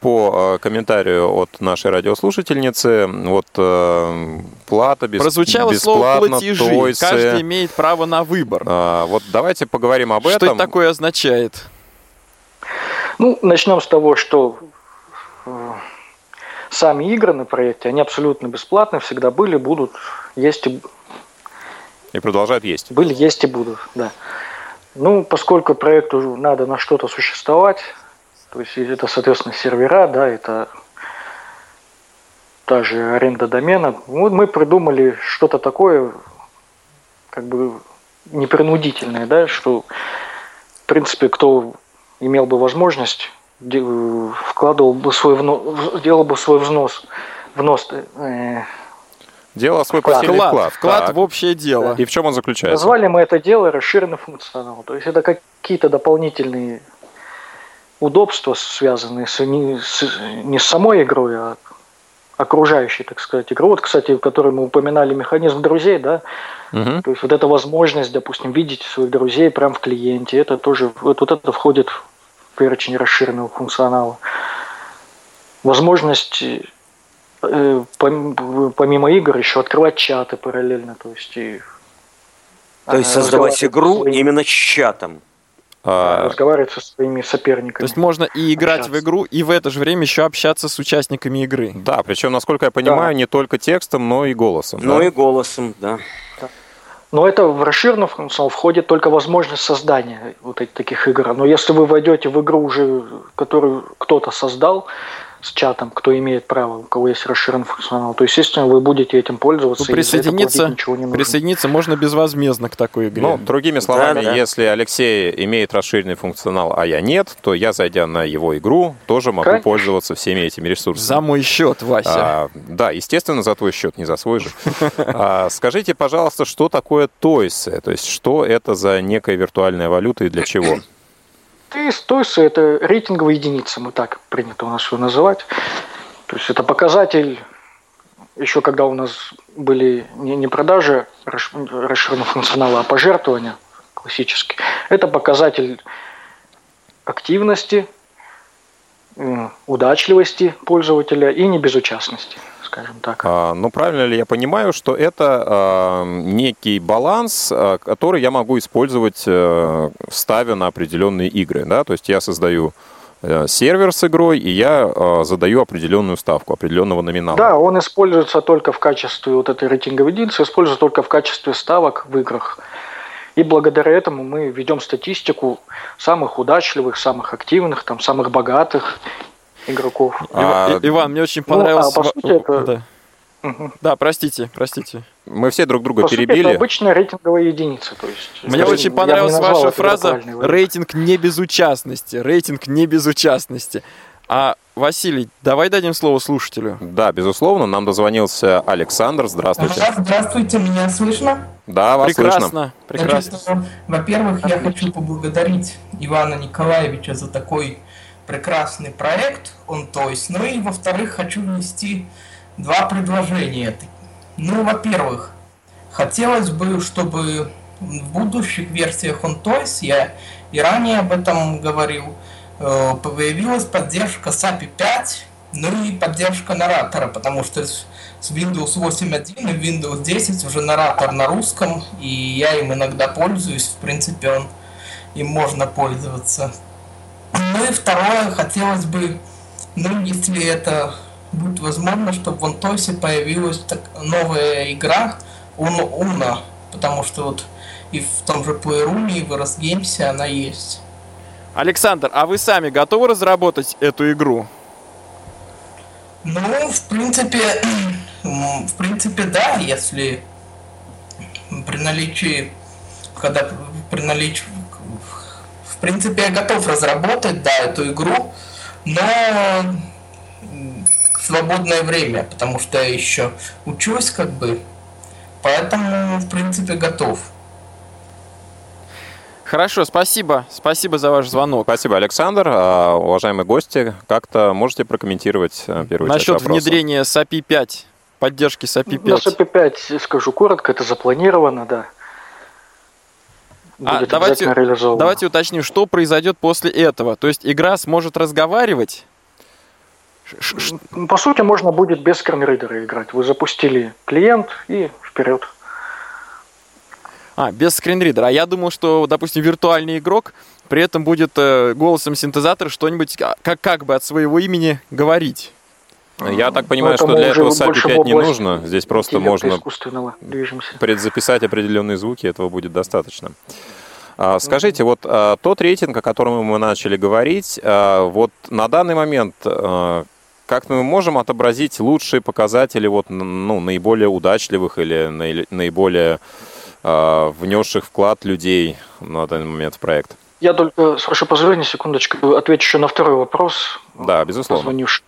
по э, комментарию от нашей радиослушательницы. Вот э, плата без, Прозвучало бесплатно, слово платежи. Тойсы. Каждый имеет право на выбор. А, вот давайте поговорим об что этом. Что это такое означает? Ну, начнем с того, что э, сами игры на проекте, они абсолютно бесплатные, всегда были, будут, есть и... И продолжают есть. Были, есть и будут, да. Ну, поскольку проекту надо на что-то существовать, то есть это, соответственно, сервера, да, это та же аренда домена. Вот мы придумали что-то такое, как бы непринудительное, да, что, в принципе, кто имел бы возможность вкладывал бы свой внос, делал бы свой взнос, внос э, Делал свой посильный вклад. Вклад, вклад так. в общее дело. И в чем он заключается? Назвали мы это дело расширенный функционал. То есть это какие-то дополнительные удобства, связанные с, не, с, не с самой игрой, а окружающей, так сказать, игрой. Вот, кстати, в которой мы упоминали механизм друзей, да, угу. то есть вот эта возможность, допустим, видеть своих друзей прямо в клиенте, это тоже, вот, вот это входит перечень расширенного функционала. Возможность э, помимо игр еще открывать чаты параллельно, то есть и то есть создавать игру своими... именно с чатом. А... Разговаривать со своими соперниками. То есть можно и играть общаться. в игру, и в это же время еще общаться с участниками игры. Да, причем, насколько я понимаю, да. не только текстом, но и голосом. Но да? и голосом, да. Но это в расширенный функционал входит только возможность создания вот этих таких игр. Но если вы войдете в игру уже, которую кто-то создал, с чатом, кто имеет право, у кого есть расширенный функционал, то, естественно, вы будете этим пользоваться. Ну, присоединиться, ничего не присоединиться можно безвозмездно к такой игре. Ну, другими словами, да, да. если Алексей имеет расширенный функционал, а я нет, то я, зайдя на его игру, тоже могу Конечно. пользоваться всеми этими ресурсами. За мой счет, Вася. А, да, естественно, за твой счет, не за свой же. А, скажите, пожалуйста, что такое тойсы? То есть, что это за некая виртуальная валюта и для чего? ТИС, ТОС – это рейтинговая единица, мы так принято у нас ее называть. То есть это показатель, еще когда у нас были не продажи расширенного функционала, а пожертвования классические, это показатель активности, удачливости пользователя и небезучастности скажем так. А, ну, правильно ли я понимаю, что это а, некий баланс, а, который я могу использовать, а, ставя на определенные игры, да? То есть я создаю э, сервер с игрой, и я э, задаю определенную ставку, определенного номинала. Да, он используется только в качестве вот этой рейтинговой единицы, используется только в качестве ставок в играх. И благодаря этому мы ведем статистику самых удачливых, самых активных, там, самых богатых игроков. А... Иван, мне очень понравился... Ну, а, по сути, это... да. Угу. Да, простите, простите. Мы все друг друга По перебили. Сути, это обычная рейтинговая единица. То есть, Мне скажем, очень понравилась ваша фраза «рейтинг не безучастности». Рейтинг не безучастности. А, Василий, давай дадим слово слушателю. Да, безусловно. Нам дозвонился Александр. Здравствуйте. Здравствуйте, меня слышно? Да, вас прекрасно, слышно. Прекрасно. Во-первых, я хочу поблагодарить Ивана Николаевича за такой прекрасный проект, он то есть. Ну и во-вторых, хочу внести два предложения. Ну, во-первых, хотелось бы, чтобы в будущих версиях on Toys, я и ранее об этом говорил, э, появилась поддержка SAPI 5, ну и поддержка наратора, потому что с Windows 8.1 и Windows 10 уже наратор на русском, и я им иногда пользуюсь, в принципе, он им можно пользоваться. Ну и второе, хотелось бы, ну если это будет возможно, чтобы в Онтосе появилась так, новая игра Uno Uno, потому что вот и в том же Playroom, и в Games она есть. Александр, а вы сами готовы разработать эту игру? Ну, в принципе, в принципе, да, если при наличии, когда при наличии, принципе, я готов разработать, да, эту игру, но в свободное время, потому что я еще учусь, как бы, поэтому, в принципе, готов. Хорошо, спасибо. Спасибо за ваш звонок. Спасибо, Александр. А, уважаемые гости, как-то можете прокомментировать э, первую Насчет часть вопроса? внедрения SAPI 5, поддержки SAPI 5. На SAPI 5 скажу коротко, это запланировано, да. А, давайте, давайте уточним, что произойдет после этого. То есть игра сможет разговаривать? По сути, можно будет без скринридера играть. Вы запустили клиент и вперед. А, без скринридера. А я думал, что, допустим, виртуальный игрок при этом будет э, голосом синтезатора что-нибудь а, как, как бы от своего имени говорить. Я так понимаю, что для этого SAPI 5 не нужно. Здесь просто можно предзаписать определенные звуки, этого будет достаточно. А, скажите, вот а, тот рейтинг, о котором мы начали говорить, вот на данный момент как мы можем отобразить лучшие показатели вот, ну, наиболее удачливых или наиболее внесших вклад людей на данный момент в проект. Я только, с вашего позволения, секундочку, отвечу еще на второй вопрос. Да, безусловно. Позвонивший.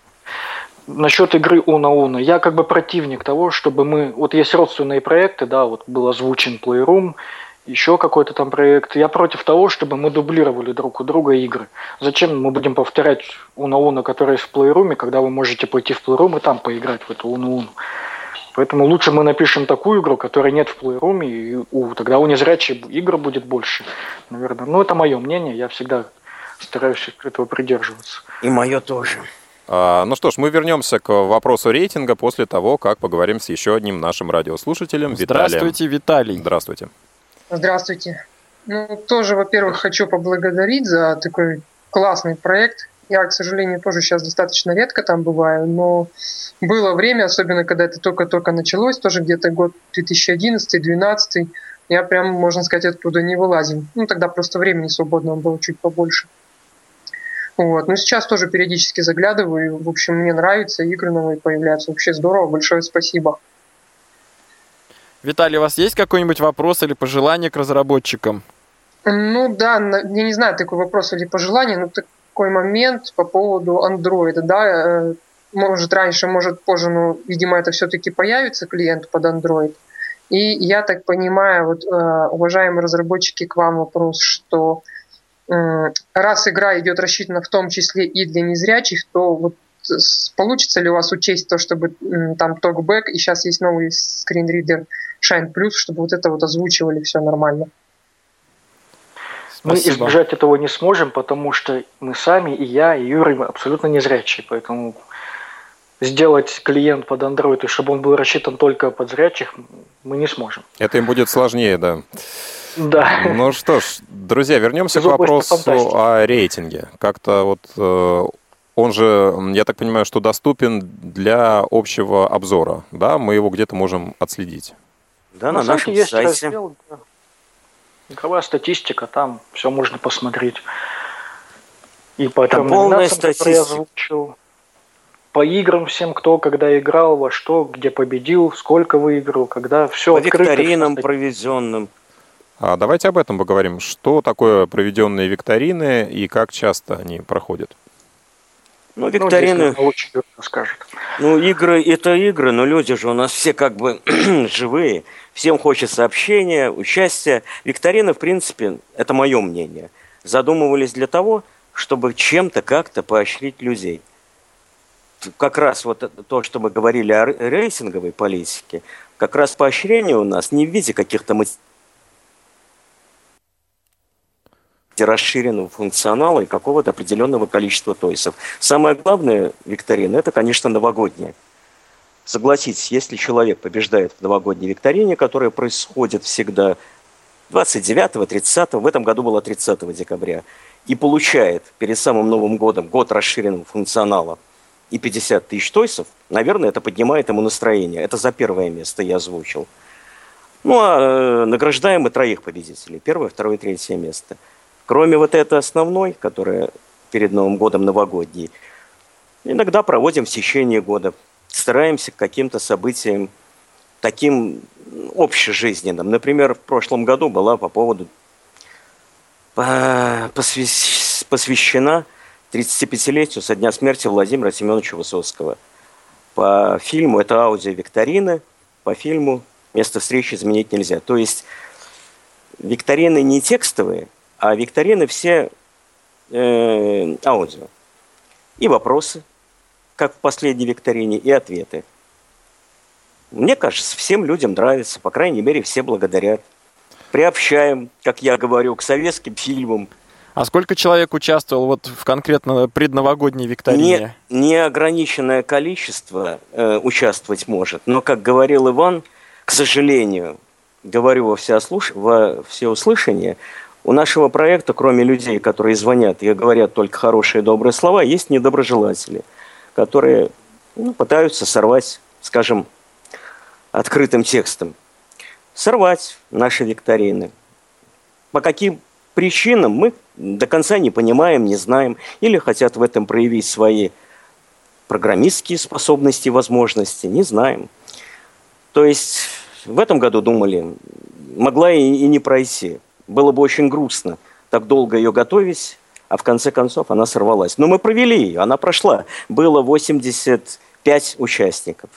Насчет игры Уна Уна. Я как бы противник того, чтобы мы... Вот есть родственные проекты, да, вот был озвучен Playroom, еще какой-то там проект. Я против того, чтобы мы дублировали друг у друга игры. Зачем мы будем повторять Уна Уна, который есть в Playroom, когда вы можете пойти в Playroom и там поиграть в эту Уна Уну? Поэтому лучше мы напишем такую игру, которой нет в Playroom, и у, тогда у незрячих игр будет больше, наверное. Ну, это мое мнение, я всегда стараюсь этого придерживаться. И мое тоже. А, ну что ж, мы вернемся к вопросу рейтинга после того, как поговорим с еще одним нашим радиослушателем, Виталием. Здравствуйте, Виталий. Здравствуйте. Здравствуйте. Ну, тоже, во-первых, хочу поблагодарить за такой классный проект. Я, к сожалению, тоже сейчас достаточно редко там бываю, но было время, особенно когда это только-только началось, тоже где-то год 2011-2012, я прям, можно сказать, оттуда не вылазил. Ну, тогда просто времени свободного было чуть побольше. Вот. Но сейчас тоже периодически заглядываю. В общем, мне нравится, игры новые появляются. Вообще здорово, большое спасибо. Виталий, у вас есть какой-нибудь вопрос или пожелание к разработчикам? Ну да, я не знаю, такой вопрос или пожелание, но такой момент по поводу Android. Да, э, может раньше, может позже, но, видимо, это все-таки появится клиент под Android. И я так понимаю, вот, э, уважаемые разработчики, к вам вопрос, что раз игра идет рассчитана в том числе и для незрячих, то вот получится ли у вас учесть то, чтобы там токбэк, и сейчас есть новый скринридер Shine Plus, чтобы вот это вот озвучивали все нормально? Мы избежать этого не сможем, потому что мы сами, и я, и Юрий, мы абсолютно незрячие, поэтому сделать клиент под Android, и чтобы он был рассчитан только под зрячих, мы не сможем. Это им будет сложнее, да. Да. Ну что ж, друзья, вернемся к вопросу о рейтинге. Как-то вот э, он же, я так понимаю, что доступен для общего обзора, да? Мы его где-то можем отследить. Да, на, на нашем есть сайте. Раздел, да. Игровая статистика, там все можно посмотреть. И по там полная статистика. я озвучил, по играм всем, кто когда играл, во что, где победил, сколько выиграл, когда все по открыто. викторинам проведенным. А давайте об этом поговорим. Что такое проведенные викторины и как часто они проходят? Ну, ну викторины... Ну, лучше скажет. Ну, игры – это игры, но люди же у нас все как бы живые. Всем хочется общения, участия. Викторины, в принципе, это мое мнение, задумывались для того, чтобы чем-то как-то поощрить людей – как раз вот то, что мы говорили о рейсинговой политике, как раз поощрение у нас не в виде каких-то расширенного функционала и какого-то определенного количества тойсов. Самое главное, викторина, это, конечно, новогодняя. Согласитесь, если человек побеждает в новогодней викторине, которая происходит всегда 29, 30, в этом году было 30 декабря, и получает перед самым Новым годом год расширенного функционала и 50 тысяч тойсов, наверное, это поднимает ему настроение. Это за первое место я озвучил. Ну, а э, награждаем мы троих победителей. Первое, второе, третье место. Кроме вот этой основной, которая перед Новым годом новогодней, иногда проводим в течение года. Стараемся к каким-то событиям таким общежизненным. Например, в прошлом году была по поводу посвящена 35-летию со дня смерти Владимира Семеновича Высоцкого. По фильму это аудио-викторины, по фильму место встречи изменить нельзя. То есть викторины не текстовые, а викторины все э, аудио. И вопросы, как в последней викторине, и ответы. Мне кажется, всем людям нравится, по крайней мере, все благодарят. Приобщаем, как я говорю, к советским фильмам. А сколько человек участвовал вот в конкретно предновогодней викторине? Не, неограниченное количество э, участвовать может. Но, как говорил Иван, к сожалению, говорю во, всеослуш... во всеуслышание, у нашего проекта, кроме людей, которые звонят и говорят только хорошие добрые слова, есть недоброжелатели, которые ну, пытаются сорвать, скажем, открытым текстом, сорвать наши викторины. По каким причинам мы до конца не понимаем, не знаем, или хотят в этом проявить свои программистские способности, возможности, не знаем. То есть в этом году думали, могла и, и не пройти – было бы очень грустно так долго ее готовить, а в конце концов она сорвалась. Но мы провели ее, она прошла. Было 85 участников.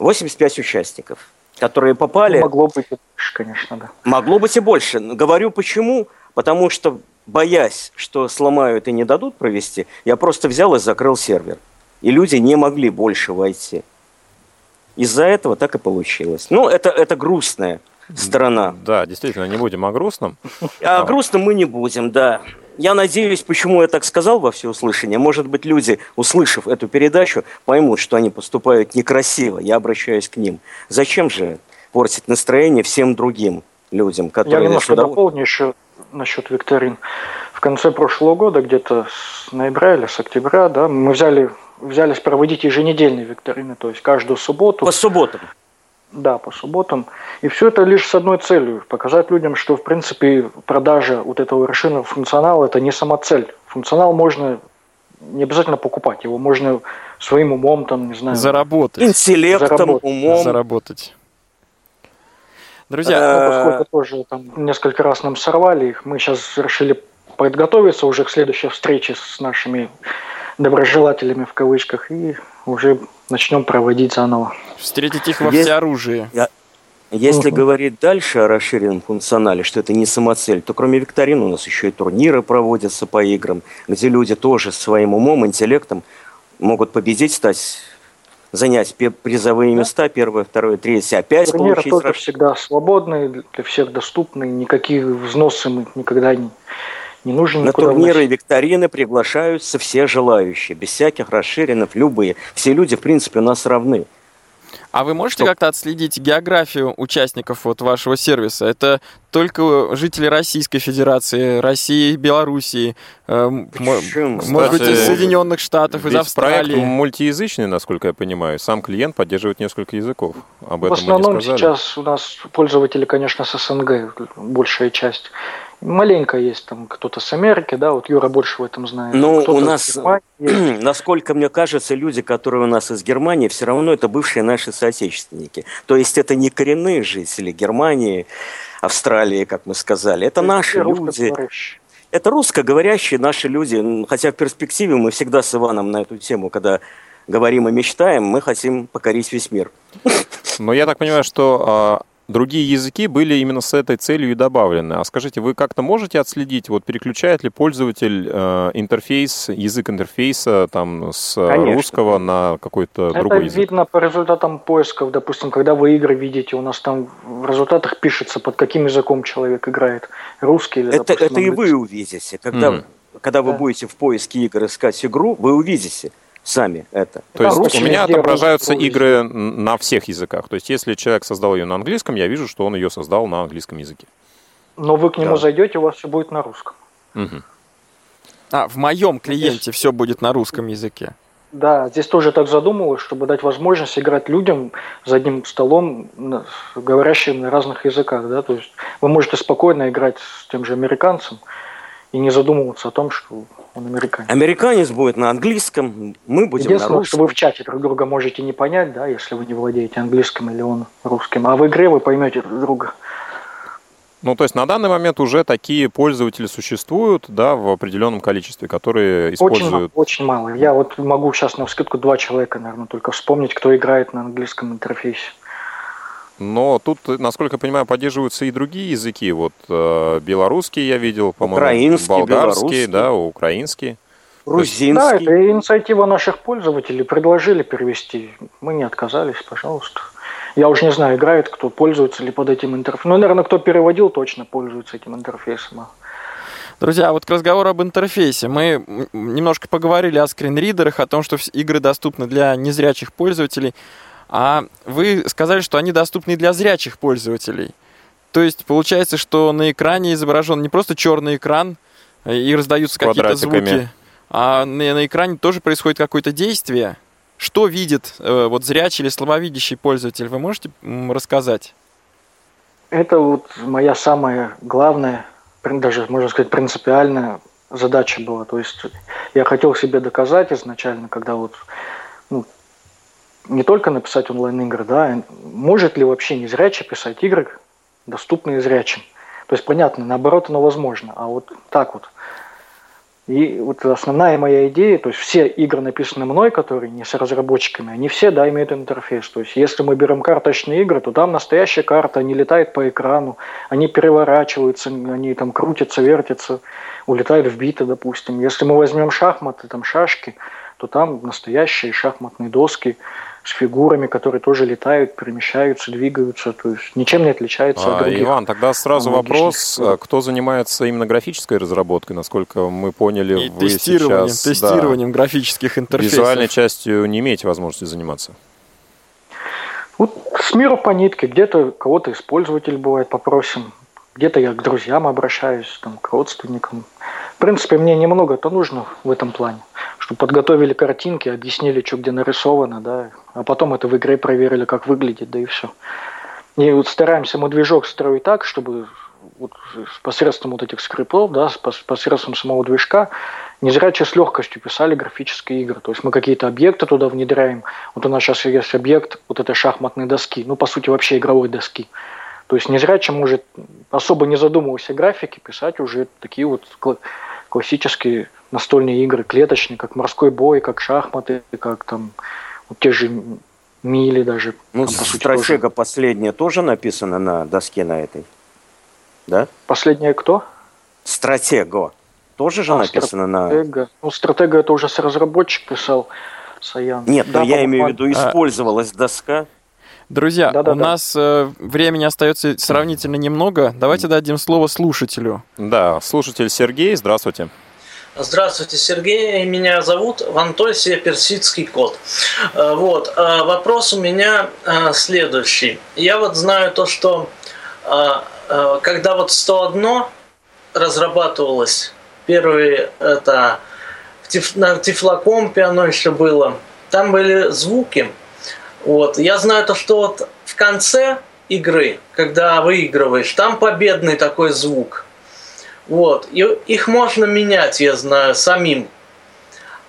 85 участников, которые попали... Ну, могло быть и больше, конечно, да. Могло быть и больше. Говорю почему. Потому что, боясь, что сломают и не дадут провести, я просто взял и закрыл сервер. И люди не могли больше войти. Из-за этого так и получилось. Ну, это, это грустная сторона. Да, действительно, не будем о грустном. А о грустном мы не будем, да. Я надеюсь, почему я так сказал во всеуслышание. Может быть, люди, услышав эту передачу, поймут, что они поступают некрасиво. Я обращаюсь к ним. Зачем же портить настроение всем другим людям, которые... Я немножко сюда... дополню еще насчет викторин. В конце прошлого года, где-то с ноября или с октября, да, мы взяли, взялись проводить еженедельные викторины, то есть каждую субботу. По субботам. Да, по субботам. И все это лишь с одной целью – показать людям, что, в принципе, продажа вот этого расширенного функционала – это не сама цель. Функционал можно не обязательно покупать, его можно своим умом, там, не знаю… Заработать. Интеллектом, заработать. умом. Заработать. Друзья, ну, поскольку тоже там несколько раз нам сорвали их, мы сейчас решили подготовиться уже к следующей встрече с нашими доброжелателями в кавычках и уже начнем проводить заново. Встретить их во всеоружии. Если говорить дальше о расширенном функционале, что это не самоцель, то кроме викторин у нас еще и турниры проводятся по играм, где люди тоже своим умом, интеллектом могут победить, стать занять призовые места, первое, второе, третье, опять Турниры получить... тоже всегда свободные, для всех доступные, никаких взносов мы никогда не, не нужно На турниры и викторины приглашаются все желающие, без всяких расширенных, любые. Все люди, в принципе, у нас равны. А вы можете как-то отследить географию участников вот вашего сервиса? Это только жители Российской Федерации, России, Белоруссии, э, может быть, из Соединенных Штатов, из Австралии. Проект мультиязычный, насколько я понимаю. Сам клиент поддерживает несколько языков. Об этом В основном сейчас у нас пользователи, конечно, с СНГ, большая часть. Маленько есть там кто-то с Америки, да, вот Юра больше в этом знает. Ну, у нас, насколько мне кажется, люди, которые у нас из Германии, все равно это бывшие наши соотечественники. То есть это не коренные жители Германии, Австралии, как мы сказали. Это, это наши люди. Это русскоговорящие наши люди. Хотя в перспективе мы всегда с Иваном на эту тему, когда говорим и мечтаем, мы хотим покорить весь мир. Но я так понимаю, что а, другие языки были именно с этой целью и добавлены. А скажите, вы как-то можете отследить, вот переключает ли пользователь э, интерфейс, язык интерфейса там с Конечно. русского на какой-то Это другой язык? Это видно по результатам поисков, допустим, когда вы игры видите, у нас там в результатах пишется, под каким языком человек играет, русский или, Это, допустим, это и вы увидите, когда, mm. когда вы да. будете в поиске игр искать игру, вы увидите, сами это. То есть у меня отображаются игры на всех языках. То есть если человек создал ее на английском, я вижу, что он ее создал на английском языке. Но вы к нему да. зайдете, у вас все будет на русском. Угу. А, в моем клиенте здесь... все будет на русском языке. Да, здесь тоже так задумывалось, чтобы дать возможность играть людям за одним столом, говорящим на разных языках. Да? То есть вы можете спокойно играть с тем же американцем и не задумываться о том, что он американец. Американец будет на английском, мы будем на русском. что вы в чате друг друга можете не понять, да, если вы не владеете английским или он русским. А в игре вы поймете друг друга. Ну, то есть на данный момент уже такие пользователи существуют, да, в определенном количестве, которые используют... Очень, очень мало. Я вот могу сейчас на скидку два человека, наверное, только вспомнить, кто играет на английском интерфейсе. Но тут, насколько я понимаю, поддерживаются и другие языки. Вот э, белорусский я видел, по-моему, украинский, болгарский, да, украинский. Грузинский. Да, это инициатива наших пользователей. Предложили перевести. Мы не отказались, пожалуйста. Я уже не знаю, играет кто, пользуется ли под этим интерфейсом. Ну, наверное, кто переводил, точно пользуется этим интерфейсом. Друзья, вот к разговору об интерфейсе. Мы немножко поговорили о скринридерах, о том, что игры доступны для незрячих пользователей. А вы сказали, что они доступны для зрячих пользователей. То есть получается, что на экране изображен не просто черный экран э, и раздаются какие-то звуки, а на, на экране тоже происходит какое-то действие. Что видит э, вот зрячий или слабовидящий пользователь? Вы можете рассказать? Это вот моя самая главная, даже можно сказать принципиальная задача была. То есть я хотел себе доказать изначально, когда вот не только написать онлайн-игры, да, может ли вообще незрячий писать игры, доступные зрячим. То есть, понятно, наоборот, оно возможно, а вот так вот. И вот основная моя идея, то есть все игры, написанные мной, которые не с разработчиками, они все, да, имеют интерфейс. То есть если мы берем карточные игры, то там настоящая карта, они летают по экрану, они переворачиваются, они там крутятся, вертятся, улетают в биты, допустим. Если мы возьмем шахматы, там шашки, то там настоящие шахматные доски, с фигурами, которые тоже летают, перемещаются, двигаются, то есть ничем не отличается а, от других. Иван, тогда сразу вопрос, а кто занимается именно графической разработкой, насколько мы поняли, И вы тестированием, сейчас... Тестированием да, графических интерфейсов. Визуальной частью не имеете возможности заниматься? Вот с миру по нитке, где-то кого-то из пользователей бывает попросим, где-то я к друзьям обращаюсь, там, к родственникам. В принципе, мне немного-то нужно в этом плане что подготовили картинки, объяснили, что где нарисовано, да, а потом это в игре проверили, как выглядит, да и все. И вот стараемся мы движок строить так, чтобы вот посредством вот этих скриптов, да, посредством самого движка, незрячие с легкостью писали графические игры. То есть мы какие-то объекты туда внедряем. Вот у нас сейчас есть объект вот этой шахматной доски, ну, по сути, вообще игровой доски. То есть незрячий может, особо не задумываясь о графике, писать уже такие вот классические настольные игры, клеточные, как морской бой, как шахматы, как там вот те же мили даже. Ну, там, стратега тоже. последняя тоже написана на доске на этой, да? Последняя кто? Стратего. Тоже же а, написано стратега. на... Ну, стратега это уже с разработчик писал, Саян. Нет, да, но я имею в виду, использовалась а... доска. Друзья, да, да, у нас э, времени остается сравнительно немного. Давайте дадим слово слушателю. Да, слушатель Сергей, здравствуйте. Здравствуйте, Сергей. Меня зовут Вантойсия Персидский кот. Э, вот. Э, вопрос у меня э, следующий. Я вот знаю то, что когда вот 101 разрабатывалось, первые это на Тифлокомпе оно еще было, там были звуки. Вот. Я знаю то, что вот в конце игры, когда выигрываешь, там победный такой звук – вот. И их можно менять, я знаю, самим.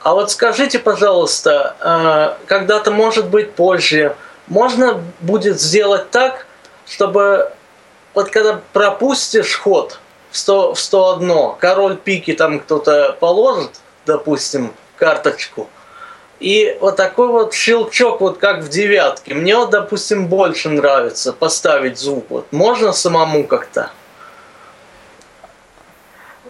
А вот скажите, пожалуйста, э, когда-то, может быть, позже, можно будет сделать так, чтобы вот когда пропустишь ход в, 100, в 101, король пики там кто-то положит, допустим, карточку, И вот такой вот щелчок, вот как в девятке. Мне вот, допустим, больше нравится поставить звук. Вот можно самому как-то?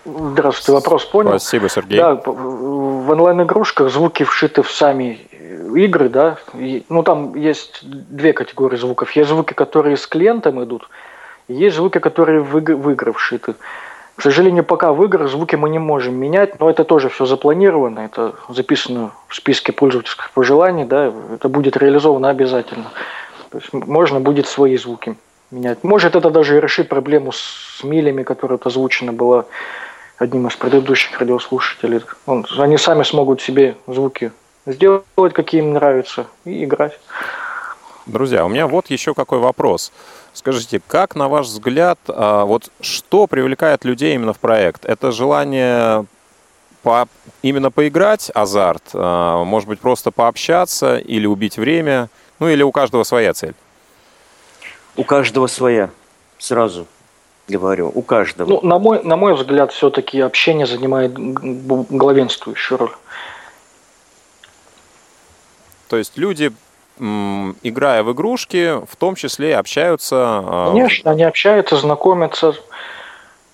Здравствуйте, вопрос понял. Спасибо, Сергей. Да, в онлайн-игрушках звуки вшиты в сами игры, да. И, ну, там есть две категории звуков. Есть звуки, которые с клиентом идут, и есть звуки, которые в, иг- в игры вшиты. К сожалению, пока в играх звуки мы не можем менять, но это тоже все запланировано, это записано в списке пользовательских пожеланий, да, это будет реализовано обязательно. То есть можно будет свои звуки менять. Может, это даже и решит проблему с милями, которая вот озвучена была одним из предыдущих радиослушателей. Он, они сами смогут себе звуки сделать, какие им нравятся, и играть. Друзья, у меня вот еще какой вопрос. Скажите, как, на ваш взгляд, а, вот что привлекает людей именно в проект? Это желание по, именно поиграть, азарт, а, может быть, просто пообщаться или убить время, ну или у каждого своя цель? У каждого своя, сразу говорю, у каждого. Ну, на мой, на мой взгляд, все-таки общение занимает главенствующую роль. То есть люди, играя в игрушки, в том числе общаются... а, Конечно, они общаются, знакомятся,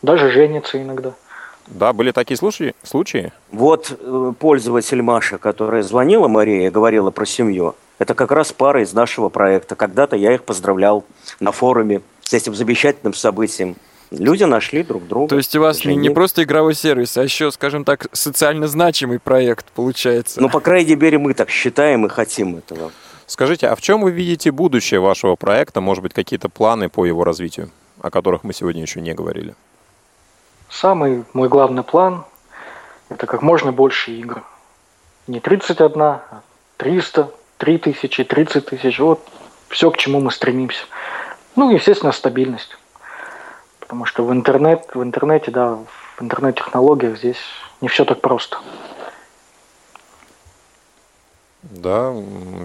даже женятся иногда. Да, были такие случаи? случаи? Вот э, пользователь Маша, которая звонила Мария, говорила про семью, это как раз пара из нашего проекта. Когда-то я их поздравлял на форуме с этим замечательным событием. Люди нашли друг друга. То есть у вас не, не просто игровой сервис, а еще, скажем так, социально значимый проект получается. Ну, по крайней мере, мы так считаем и хотим этого. Скажите, а в чем вы видите будущее вашего проекта? Может быть, какие-то планы по его развитию, о которых мы сегодня еще не говорили? Самый мой главный план – это как можно больше игр. Не 31, а 300, 3000, 30 тысяч. Вот все, к чему мы стремимся. Ну, естественно, стабильность. Потому что в, интернет, в интернете, да, в интернет-технологиях здесь не все так просто. Да,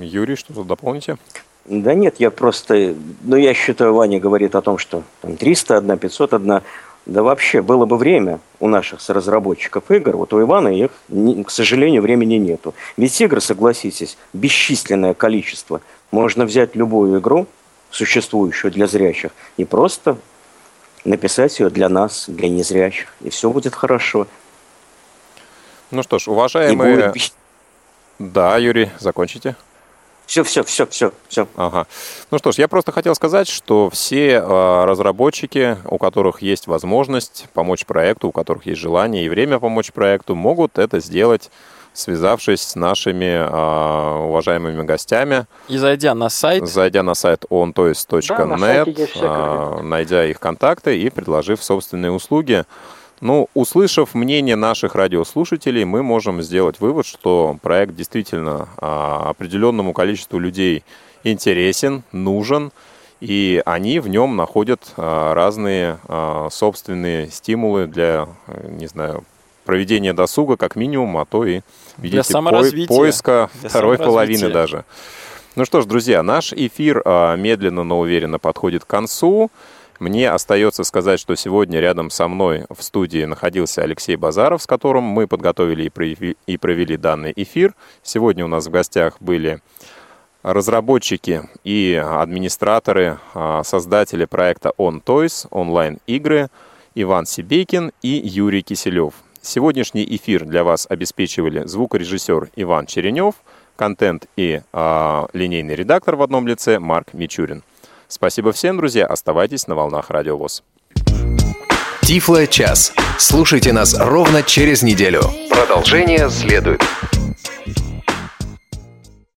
Юрий, что-то дополните? Да нет, я просто... Ну, я считаю, Ваня говорит о том, что там 301, 501. Да вообще, было бы время у наших разработчиков игр, вот у Ивана их, к сожалению, времени нету. Ведь игр, согласитесь, бесчисленное количество. Можно взять любую игру, существующую для зрящих, и просто написать ее для нас, для незрящих, и все будет хорошо. Ну что ж, И уважаемые... будет бес- Да, Юрий, закончите. Все, все, все, все, все. Ага. Ну что ж, я просто хотел сказать, что все э, разработчики, у которых есть возможность помочь проекту, у которых есть желание и время помочь проекту, могут это сделать, связавшись с нашими э, уважаемыми гостями, И зайдя на сайт, зайдя на сайт Да, на э, найдя их контакты и предложив собственные услуги. Ну, услышав мнение наших радиослушателей, мы можем сделать вывод, что проект действительно а, определенному количеству людей интересен, нужен, и они в нем находят а, разные а, собственные стимулы для, не знаю, проведения досуга, как минимум, а то и, видите, саморазвития. поиска Для второй половины даже. Ну что ж, друзья, наш эфир медленно, но уверенно подходит к концу. Мне остается сказать, что сегодня рядом со мной в студии находился Алексей Базаров, с которым мы подготовили и провели данный эфир. Сегодня у нас в гостях были разработчики и администраторы, а, создатели проекта On Toys, онлайн-игры, Иван Сибейкин и Юрий Киселев. Сегодняшний эфир для вас обеспечивали звукорежиссер Иван Черенев, контент и а, линейный редактор в одном лице Марк Мичурин. Спасибо всем, друзья. Оставайтесь на волнах Радио ВОЗ. Тифло час. Слушайте нас ровно через неделю. Продолжение следует.